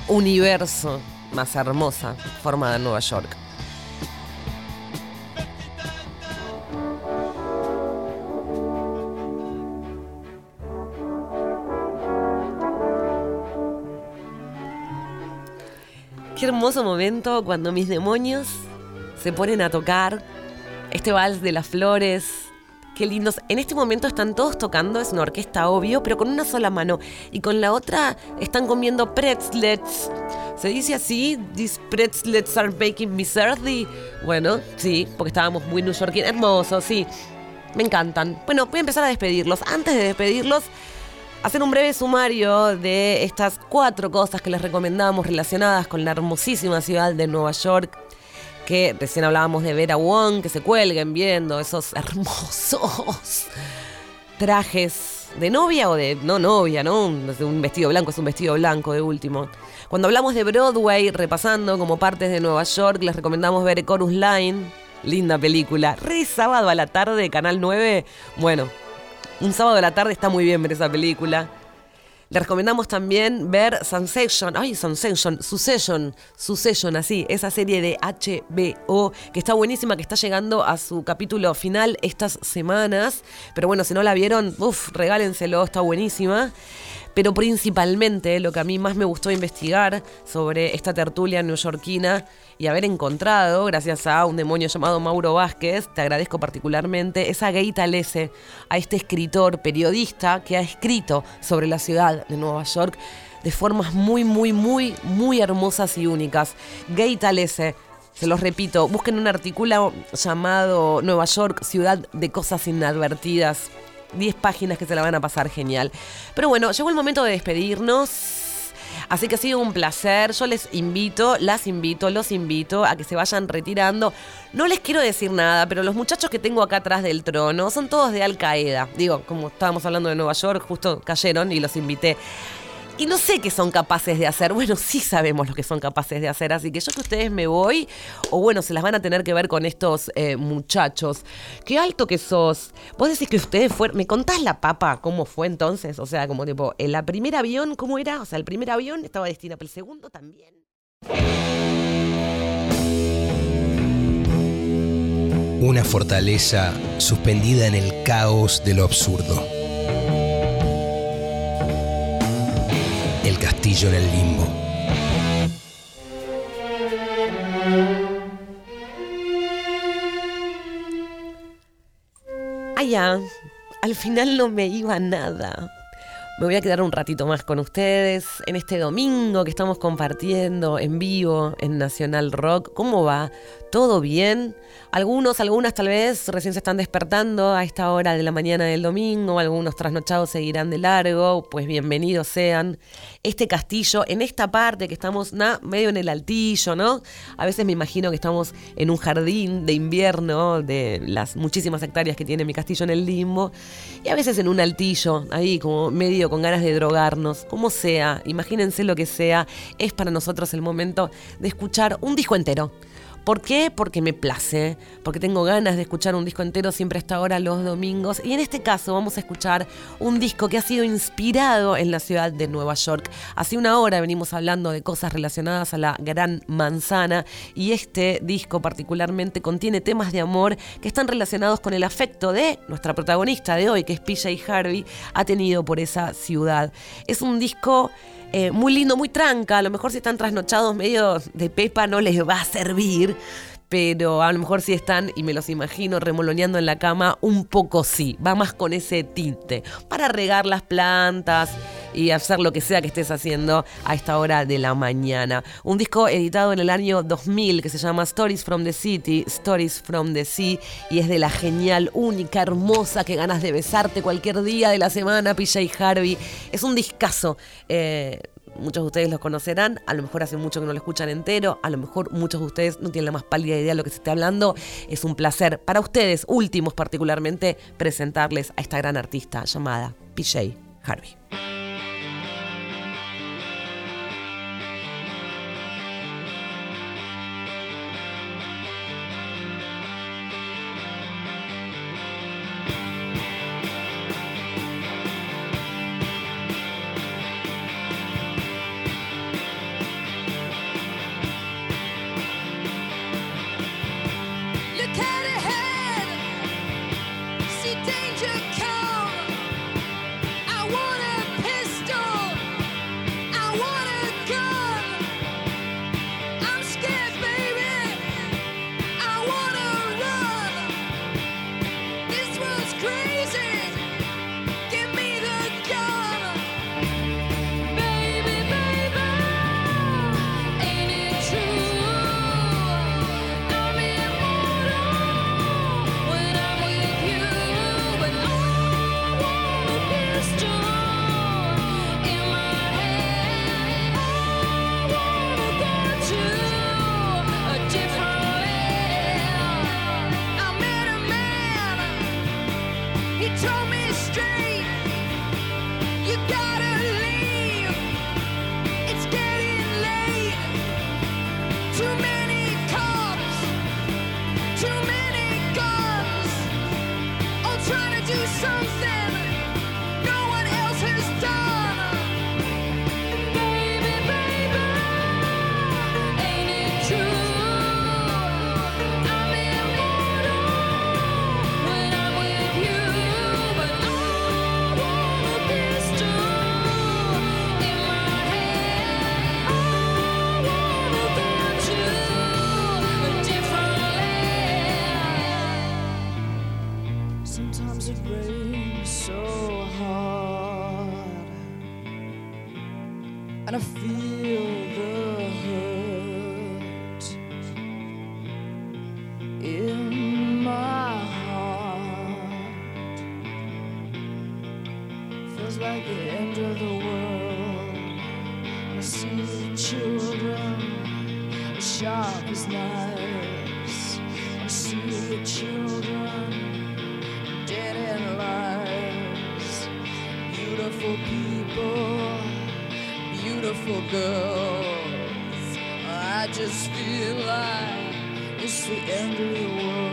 universo más hermosa formada en Nueva York. Qué hermoso momento cuando mis demonios se ponen a tocar este vals de las flores. Qué lindos. En este momento están todos tocando, es una orquesta obvio, pero con una sola mano. Y con la otra están comiendo pretzels. ¿Se dice así? These pretzels are making me thirsty. Bueno, sí, porque estábamos muy New York. Hermoso, sí. Me encantan. Bueno, voy a empezar a despedirlos. Antes de despedirlos, hacer un breve sumario de estas cuatro cosas que les recomendamos relacionadas con la hermosísima ciudad de Nueva York. Que recién hablábamos de Vera Wong, que se cuelguen viendo esos hermosos trajes de novia o de no novia, ¿no? Un vestido blanco es un vestido blanco de último. Cuando hablamos de Broadway, repasando como partes de Nueva York, les recomendamos ver Chorus Line, linda película. Re sábado a la tarde, Canal 9. Bueno, un sábado a la tarde está muy bien ver esa película. Les recomendamos también ver Succession, ay, Succession, Succession, Succession, así, esa serie de HBO que está buenísima, que está llegando a su capítulo final estas semanas. Pero bueno, si no la vieron, uff, regálenselo, está buenísima. Pero principalmente lo que a mí más me gustó investigar sobre esta tertulia neoyorquina y haber encontrado, gracias a un demonio llamado Mauro Vázquez, te agradezco particularmente, es a Gay Talese, a este escritor, periodista que ha escrito sobre la ciudad de Nueva York de formas muy, muy, muy, muy hermosas y únicas. Gay Talese, se los repito, busquen un artículo llamado Nueva York, ciudad de cosas inadvertidas. 10 páginas que se la van a pasar genial. Pero bueno, llegó el momento de despedirnos. Así que ha sido un placer. Yo les invito, las invito, los invito a que se vayan retirando. No les quiero decir nada, pero los muchachos que tengo acá atrás del trono son todos de Al Qaeda. Digo, como estábamos hablando de Nueva York, justo cayeron y los invité. Y no sé qué son capaces de hacer. Bueno, sí sabemos lo que son capaces de hacer. Así que yo que ustedes me voy, o bueno, se las van a tener que ver con estos eh, muchachos. Qué alto que sos. Vos decís que ustedes fueron. ¿Me contás la papa cómo fue entonces? O sea, como tipo, ¿el primer avión cómo era? O sea, el primer avión estaba destinado, pero el segundo también. Una fortaleza suspendida en el caos de lo absurdo. Castillo en el limbo. Ya. Al final no me iba nada. Me voy a quedar un ratito más con ustedes en este domingo que estamos compartiendo en vivo en Nacional Rock. ¿Cómo va? ¿Todo bien? Algunos, algunas tal vez recién se están despertando a esta hora de la mañana del domingo, algunos trasnochados seguirán de largo, pues bienvenidos sean. Este castillo, en esta parte que estamos medio en el altillo, ¿no? A veces me imagino que estamos en un jardín de invierno de las muchísimas hectáreas que tiene mi castillo en el limbo, y a veces en un altillo, ahí como medio con ganas de drogarnos, como sea, imagínense lo que sea, es para nosotros el momento de escuchar un disco entero. ¿Por qué? Porque me place, porque tengo ganas de escuchar un disco entero siempre a esta hora los domingos. Y en este caso vamos a escuchar un disco que ha sido inspirado en la ciudad de Nueva York. Hace una hora venimos hablando de cosas relacionadas a la Gran Manzana y este disco particularmente contiene temas de amor que están relacionados con el afecto de nuestra protagonista de hoy, que es PJ Harvey, ha tenido por esa ciudad. Es un disco eh, muy lindo, muy tranca. A lo mejor si están trasnochados medio de pepa no les va a servir. Pero a lo mejor si están, y me los imagino remoloneando en la cama, un poco sí. Va más con ese tinte. Para regar las plantas y hacer lo que sea que estés haciendo a esta hora de la mañana. Un disco editado en el año 2000 que se llama Stories from the City, Stories from the Sea, y es de la genial, única, hermosa, que ganas de besarte cualquier día de la semana, PJ Harvey. Es un discazo. eh, Muchos de ustedes lo conocerán, a lo mejor hace mucho que no lo escuchan entero, a lo mejor muchos de ustedes no tienen la más pálida idea de lo que se esté hablando. Es un placer para ustedes, últimos particularmente, presentarles a esta gran artista llamada PJ Harvey. feels like the end of the world. I see the children as sharp as knives. I see the children dead in lives. Beautiful people, beautiful girls. I just feel like it's the end of the world.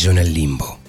Castillo en el limbo.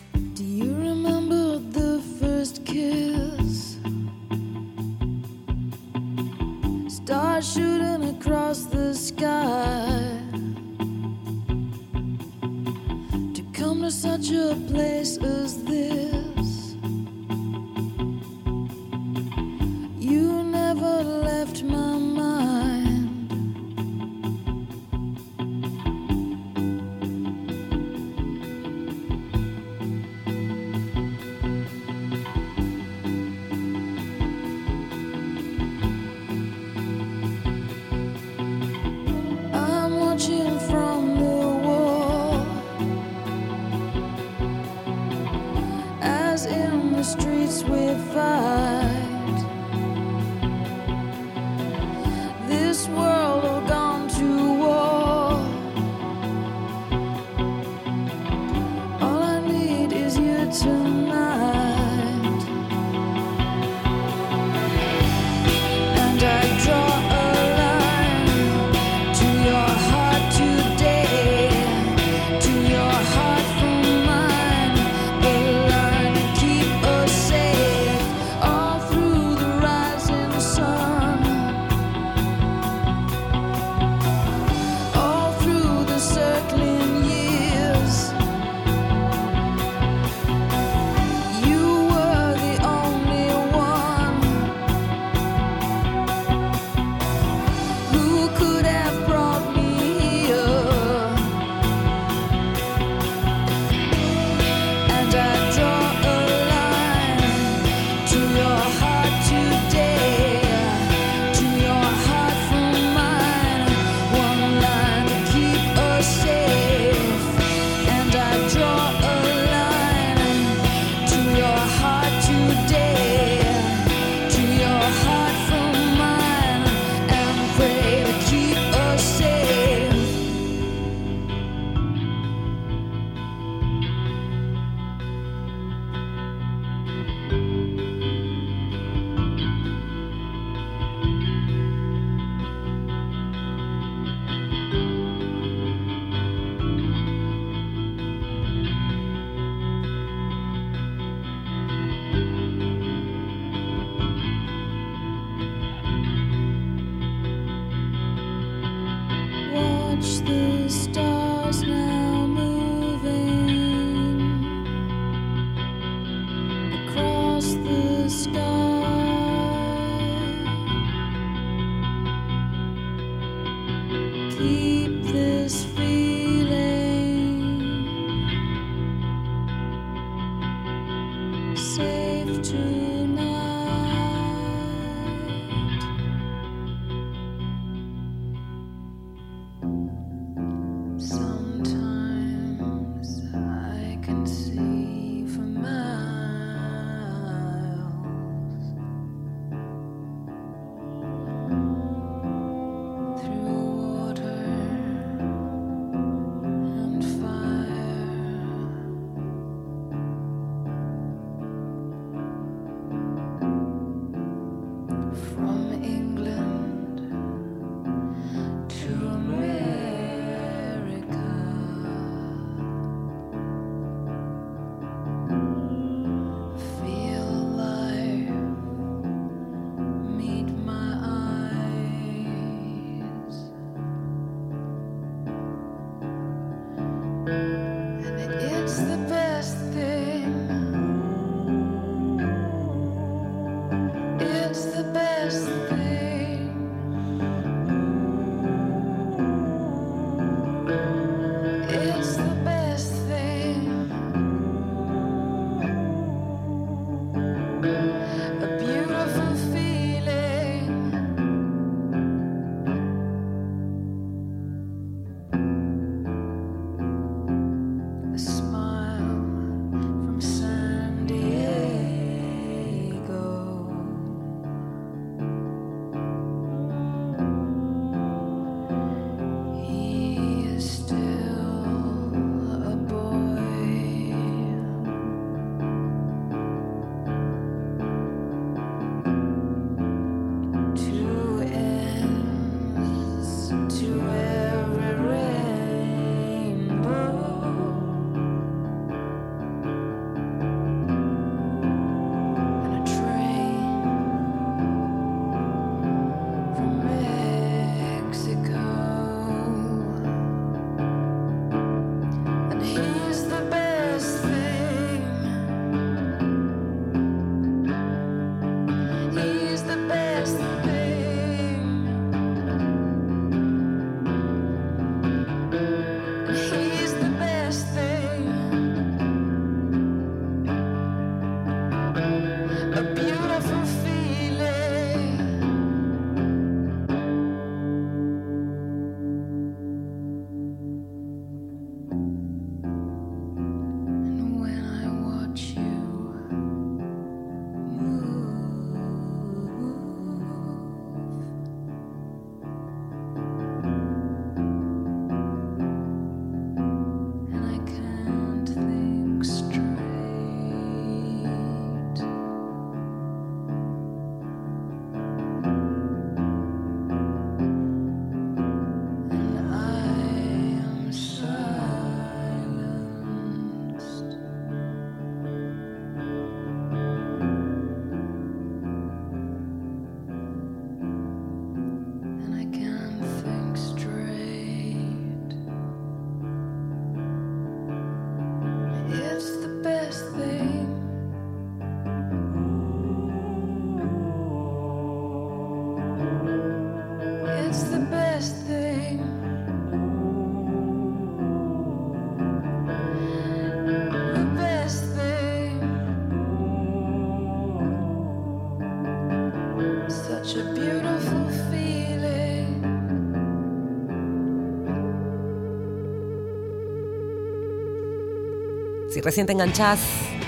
recién te enganchás,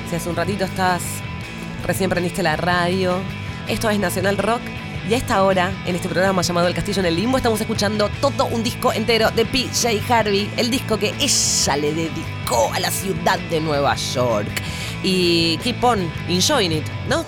si hace un ratito estás, recién prendiste la radio, esto es Nacional Rock y a esta hora, en este programa llamado El Castillo en el Limbo, estamos escuchando todo un disco entero de PJ Harvey, el disco que ella le dedicó a la ciudad de Nueva York. Y keep on enjoying it, ¿no?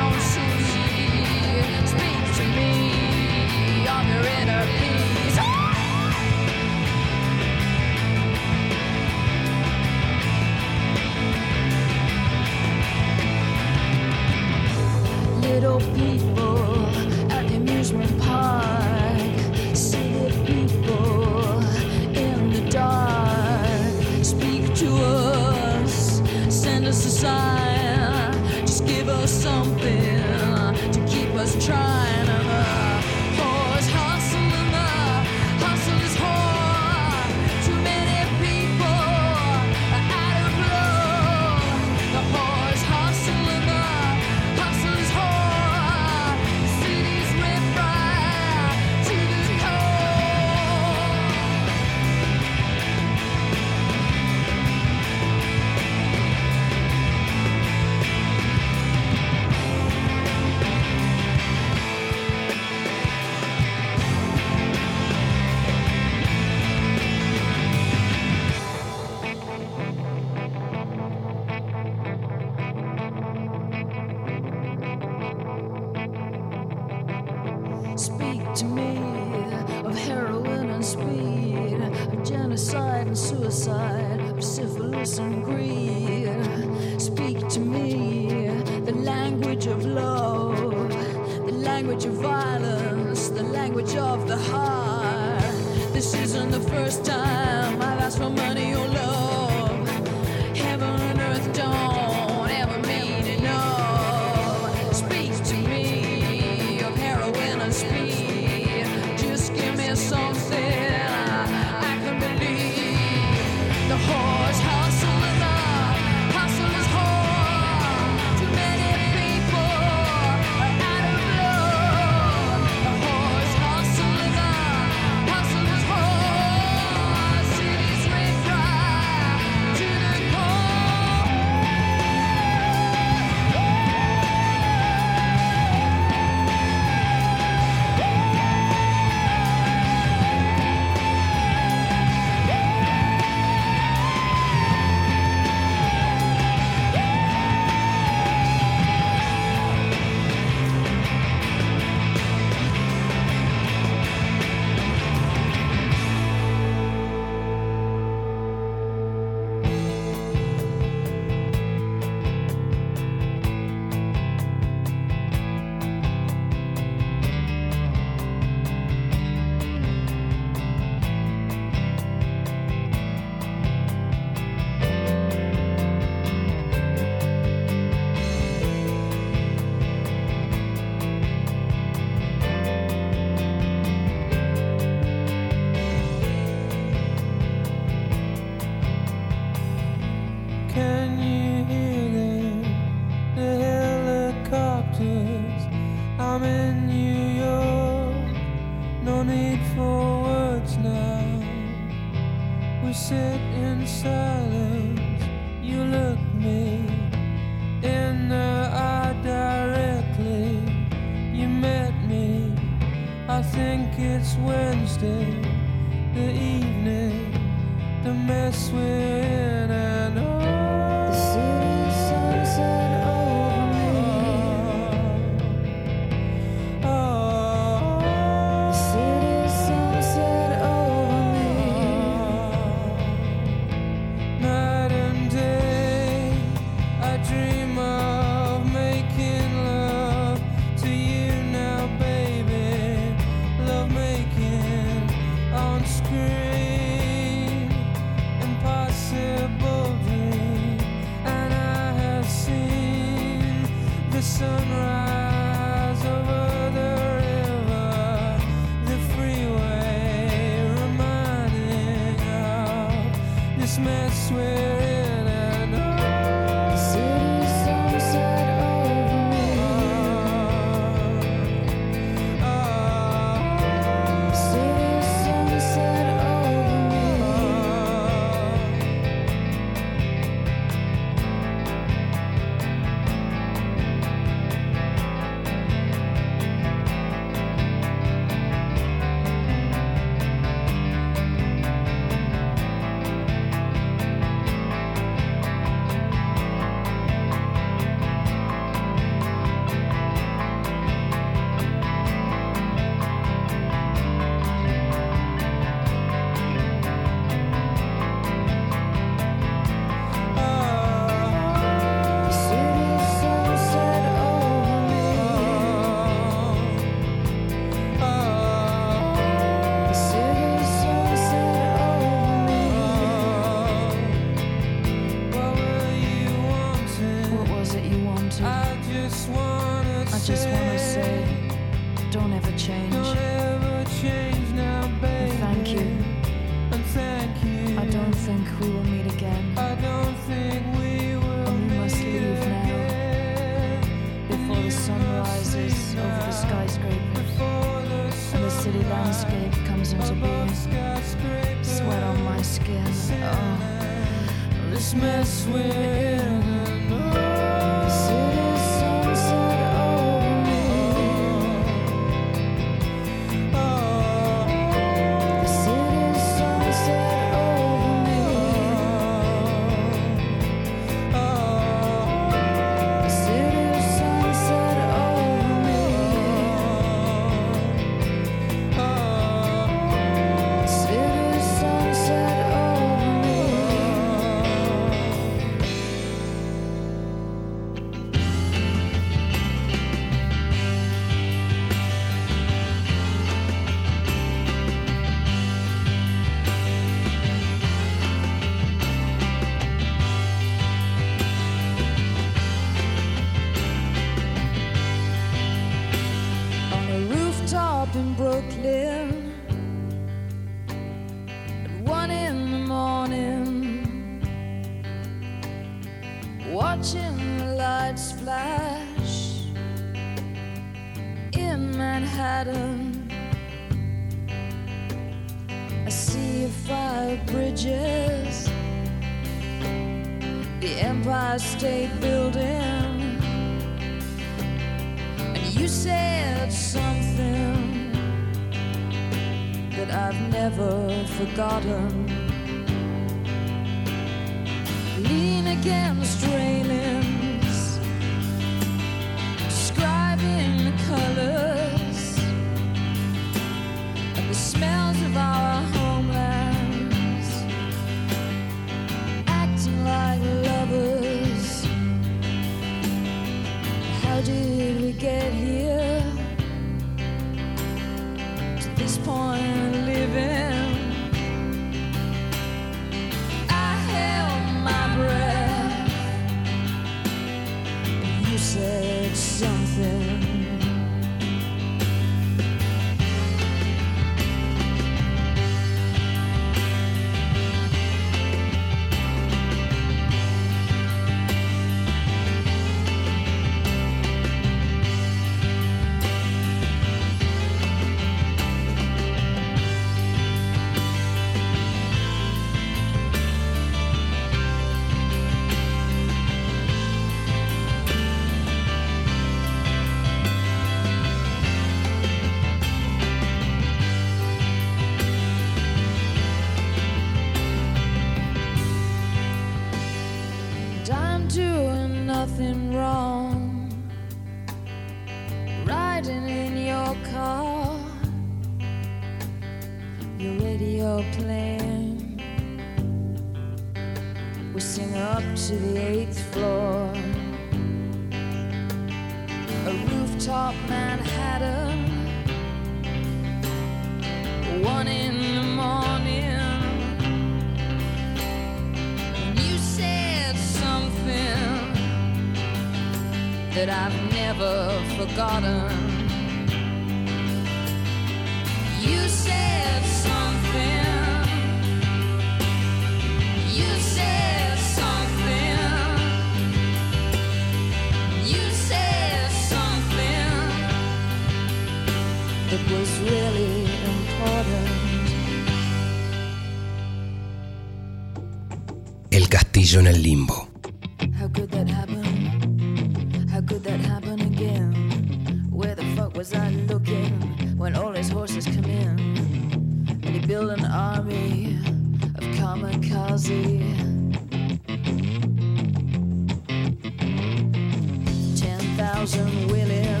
Thousand willing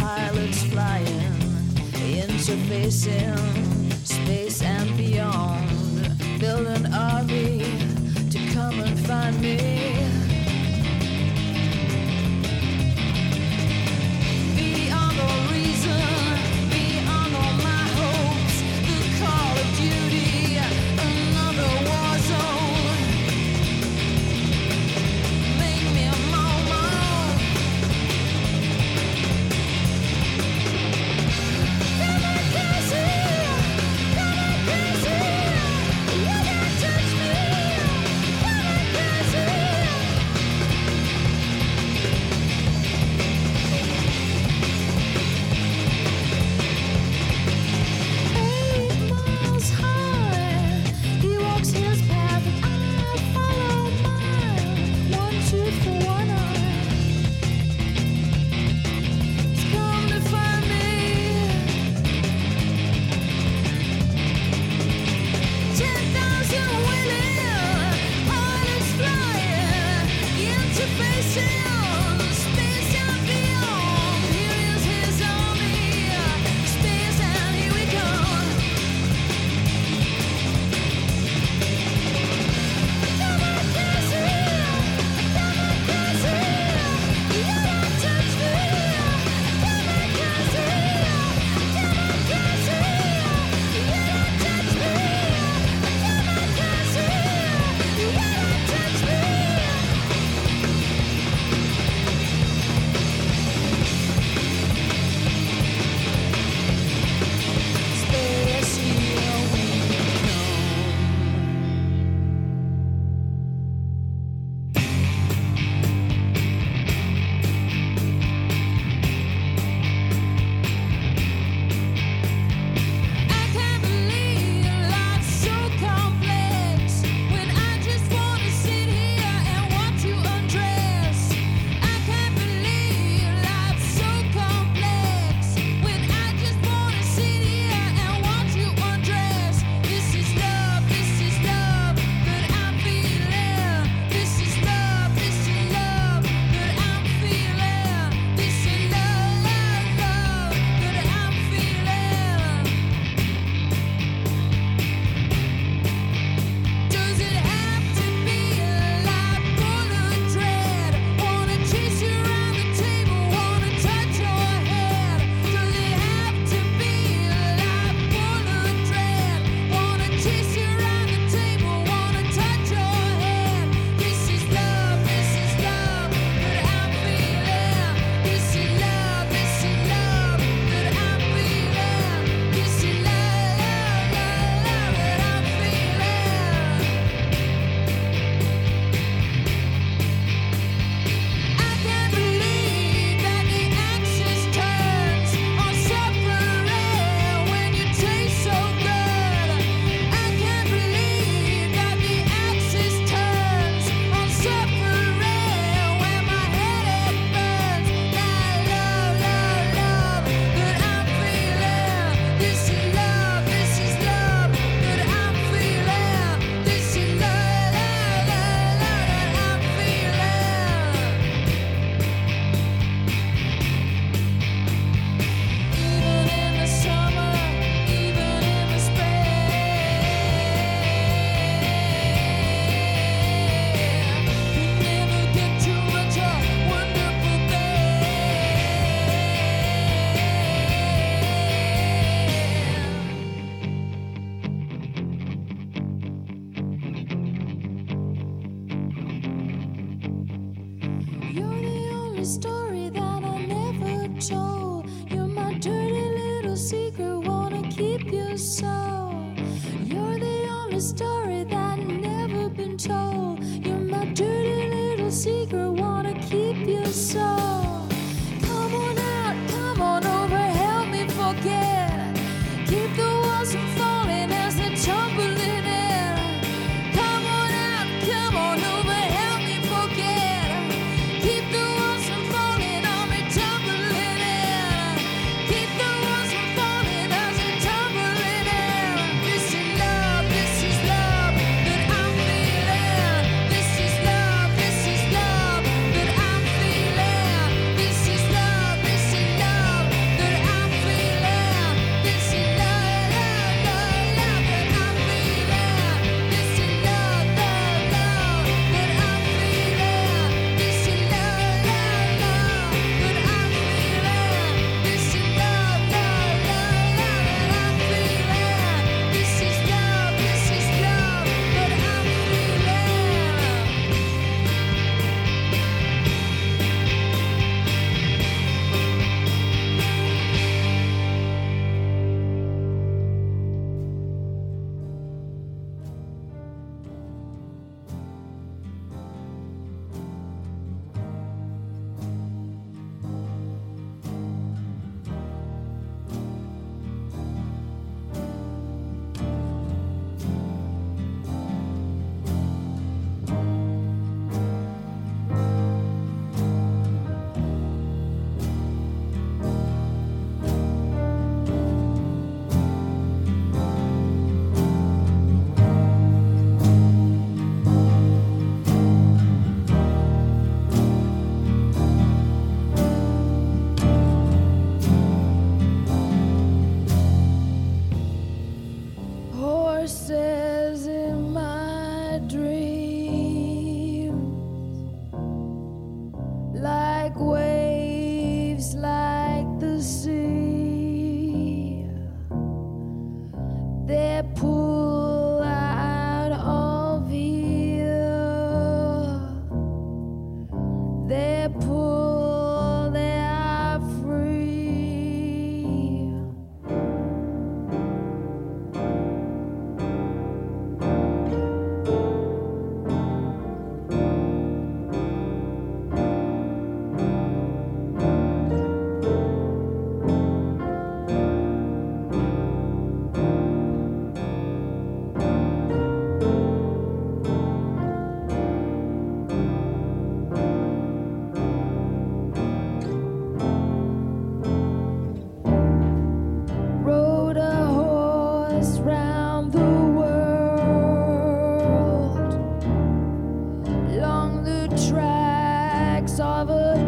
pilots flying, interfacing space and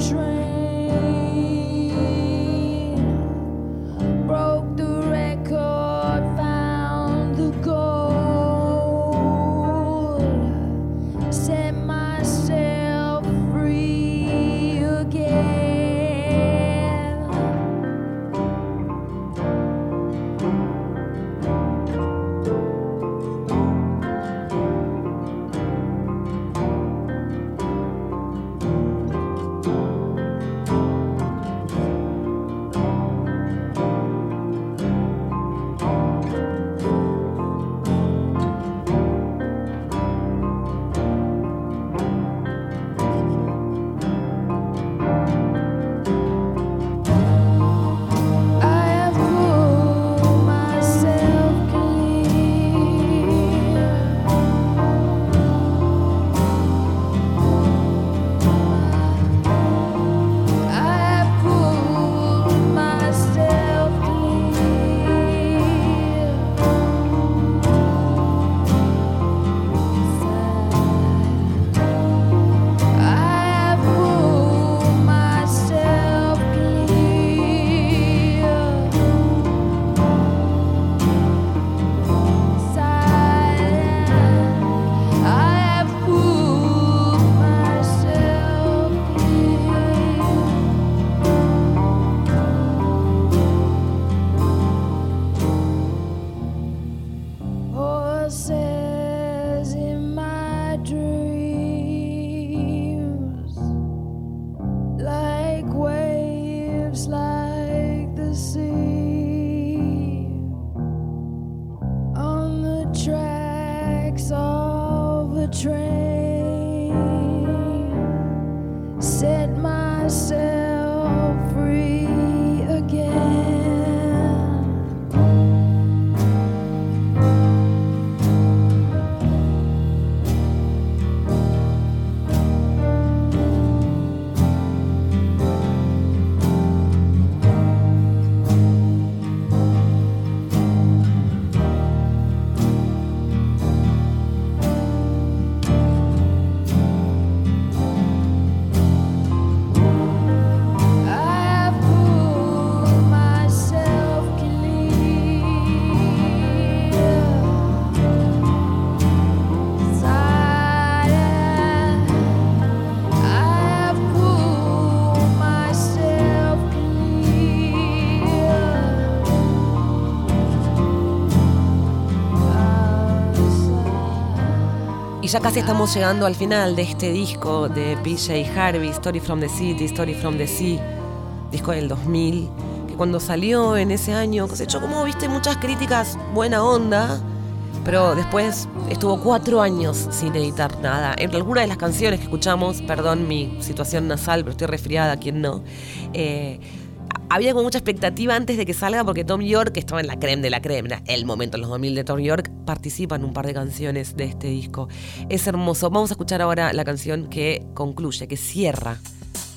train. Ya casi estamos llegando al final de este disco de PJ Harvey, Story from the City, Story from the Sea, disco del 2000, que cuando salió en ese año cosechó como viste muchas críticas buena onda, pero después estuvo cuatro años sin editar nada. En alguna de las canciones que escuchamos, perdón mi situación nasal, pero estoy resfriada, quien no, eh, había como mucha expectativa antes de que salga porque Tom York, estaba en la creme de la creme, el momento en los 2000 de Tom York, participa en un par de canciones de este disco. Es hermoso. Vamos a escuchar ahora la canción que concluye, que cierra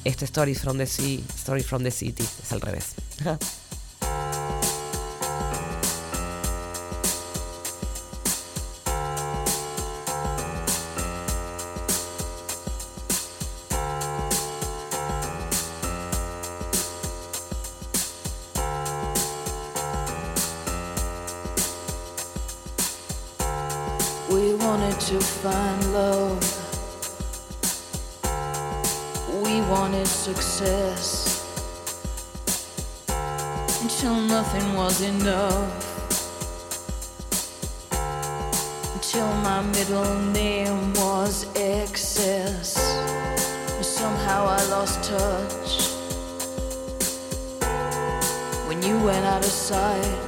este Stories from the Sea, Story from the City. Es al revés. We wanted to find love. We wanted success. Until nothing was enough. Until my middle name was excess. Somehow I lost touch. When you went out of sight.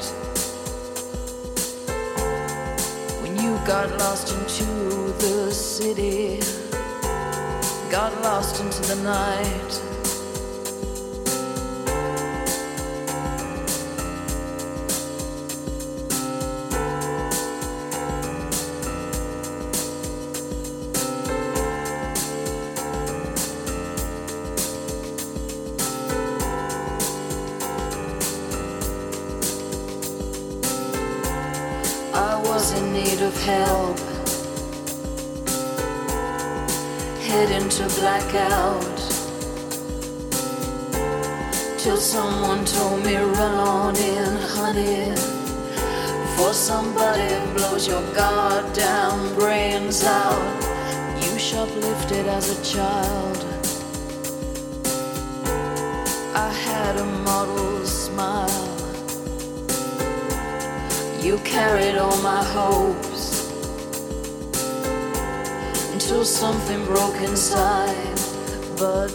Got lost into the city, got lost into the night. Shoplifted as a child. I had a model smile. You carried all my hopes until something broke inside. But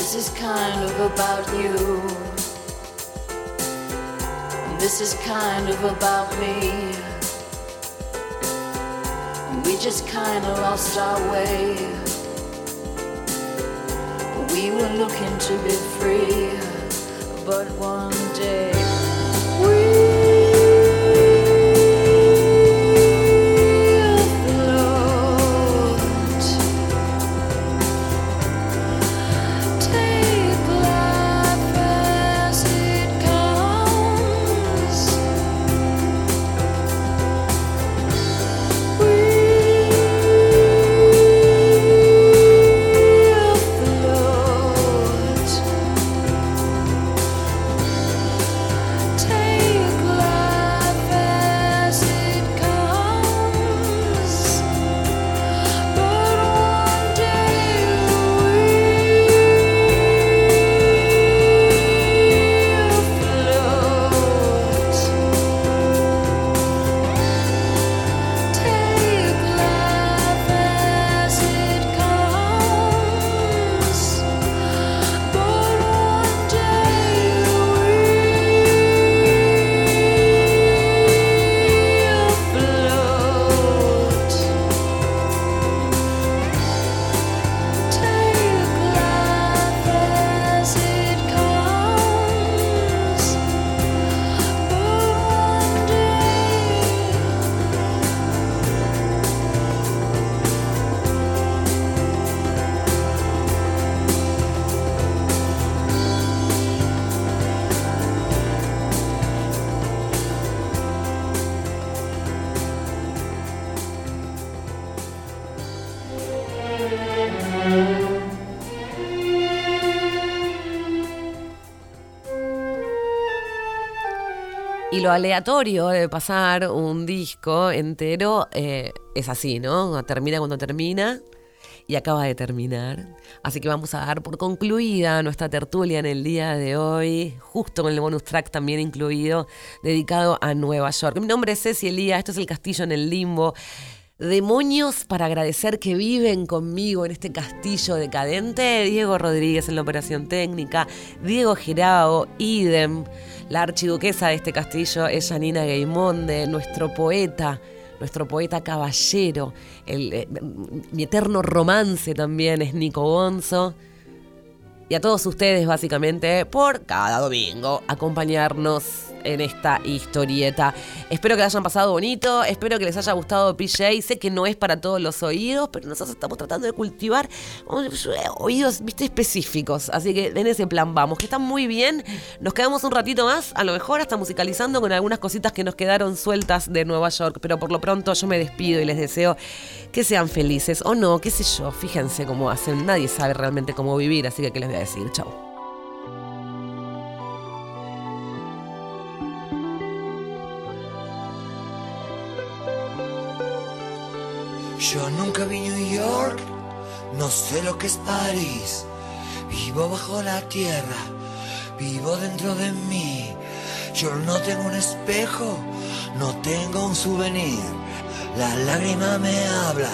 this is kind of about you. And this is kind of about me. We just kind of lost our way. We were looking to be free, but one day aleatorio de pasar un disco entero eh, es así, ¿no? Termina cuando termina y acaba de terminar. Así que vamos a dar por concluida nuestra tertulia en el día de hoy, justo con el bonus track también incluido, dedicado a Nueva York. Mi nombre es Ceci Elías, esto es El Castillo en el Limbo. Demonios para agradecer que viven conmigo en este castillo decadente. Diego Rodríguez en la operación técnica, Diego Girao, idem. La archiduquesa de este castillo es Janina Gaimonde, nuestro poeta, nuestro poeta caballero. El, eh, mi eterno romance también es Nico Bonzo. Y a todos ustedes, básicamente, por cada domingo acompañarnos en esta historieta. Espero que la hayan pasado bonito, espero que les haya gustado PJ. Sé que no es para todos los oídos, pero nosotros estamos tratando de cultivar oídos, viste, específicos. Así que en ese plan vamos, que están muy bien. Nos quedamos un ratito más, a lo mejor hasta musicalizando con algunas cositas que nos quedaron sueltas de Nueva York. Pero por lo pronto yo me despido y les deseo que sean felices o no, qué sé yo. Fíjense cómo hacen, nadie sabe realmente cómo vivir, así que qué les voy a decir. Chau. Yo nunca vi New York, no sé lo que es París. Vivo bajo la tierra, vivo dentro de mí. Yo no tengo un espejo, no tengo un souvenir. La lágrima me habla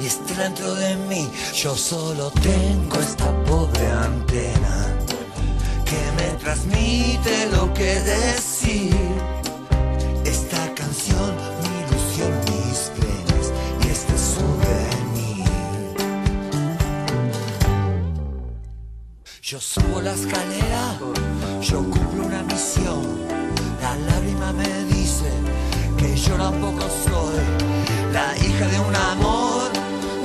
y está dentro de mí. Yo solo tengo esta pobre antena que me transmite lo que decir. Yo subo la escalera, yo cumplo una misión. La lágrima me dice que yo tampoco soy la hija de un amor,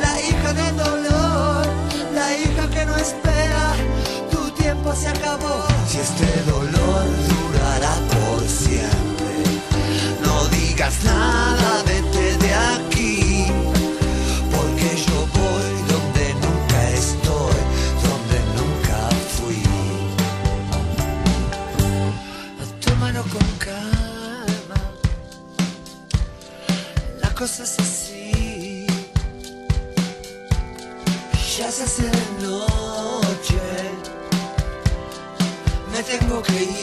la hija de un dolor, la hija que no espera. Tu tiempo se acabó. Si este dolor durará por siempre, no digas nada, vete cosas así. Ya se hace de noche, me tengo que ir.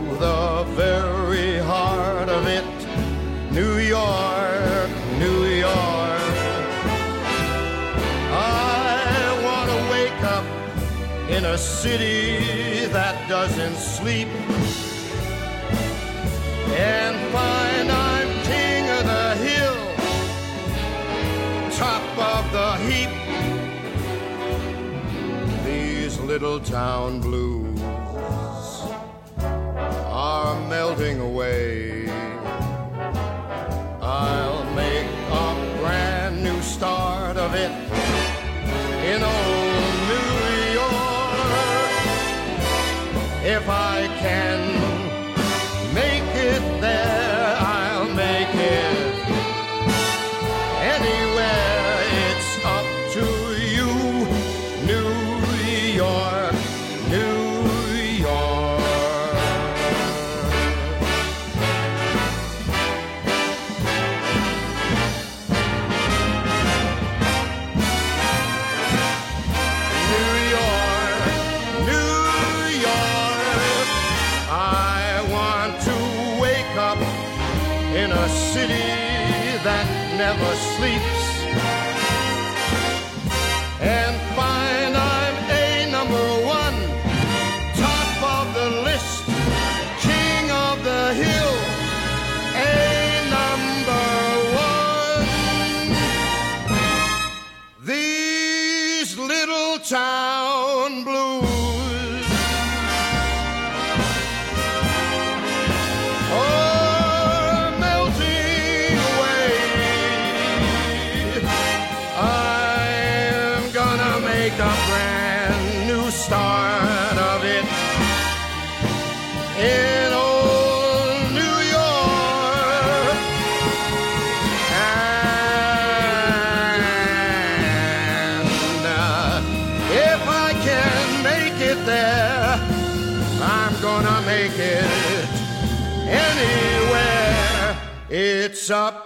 city that doesn't sleep and find I'm king of the hill, top of the heap. These little town blues are melting away. up?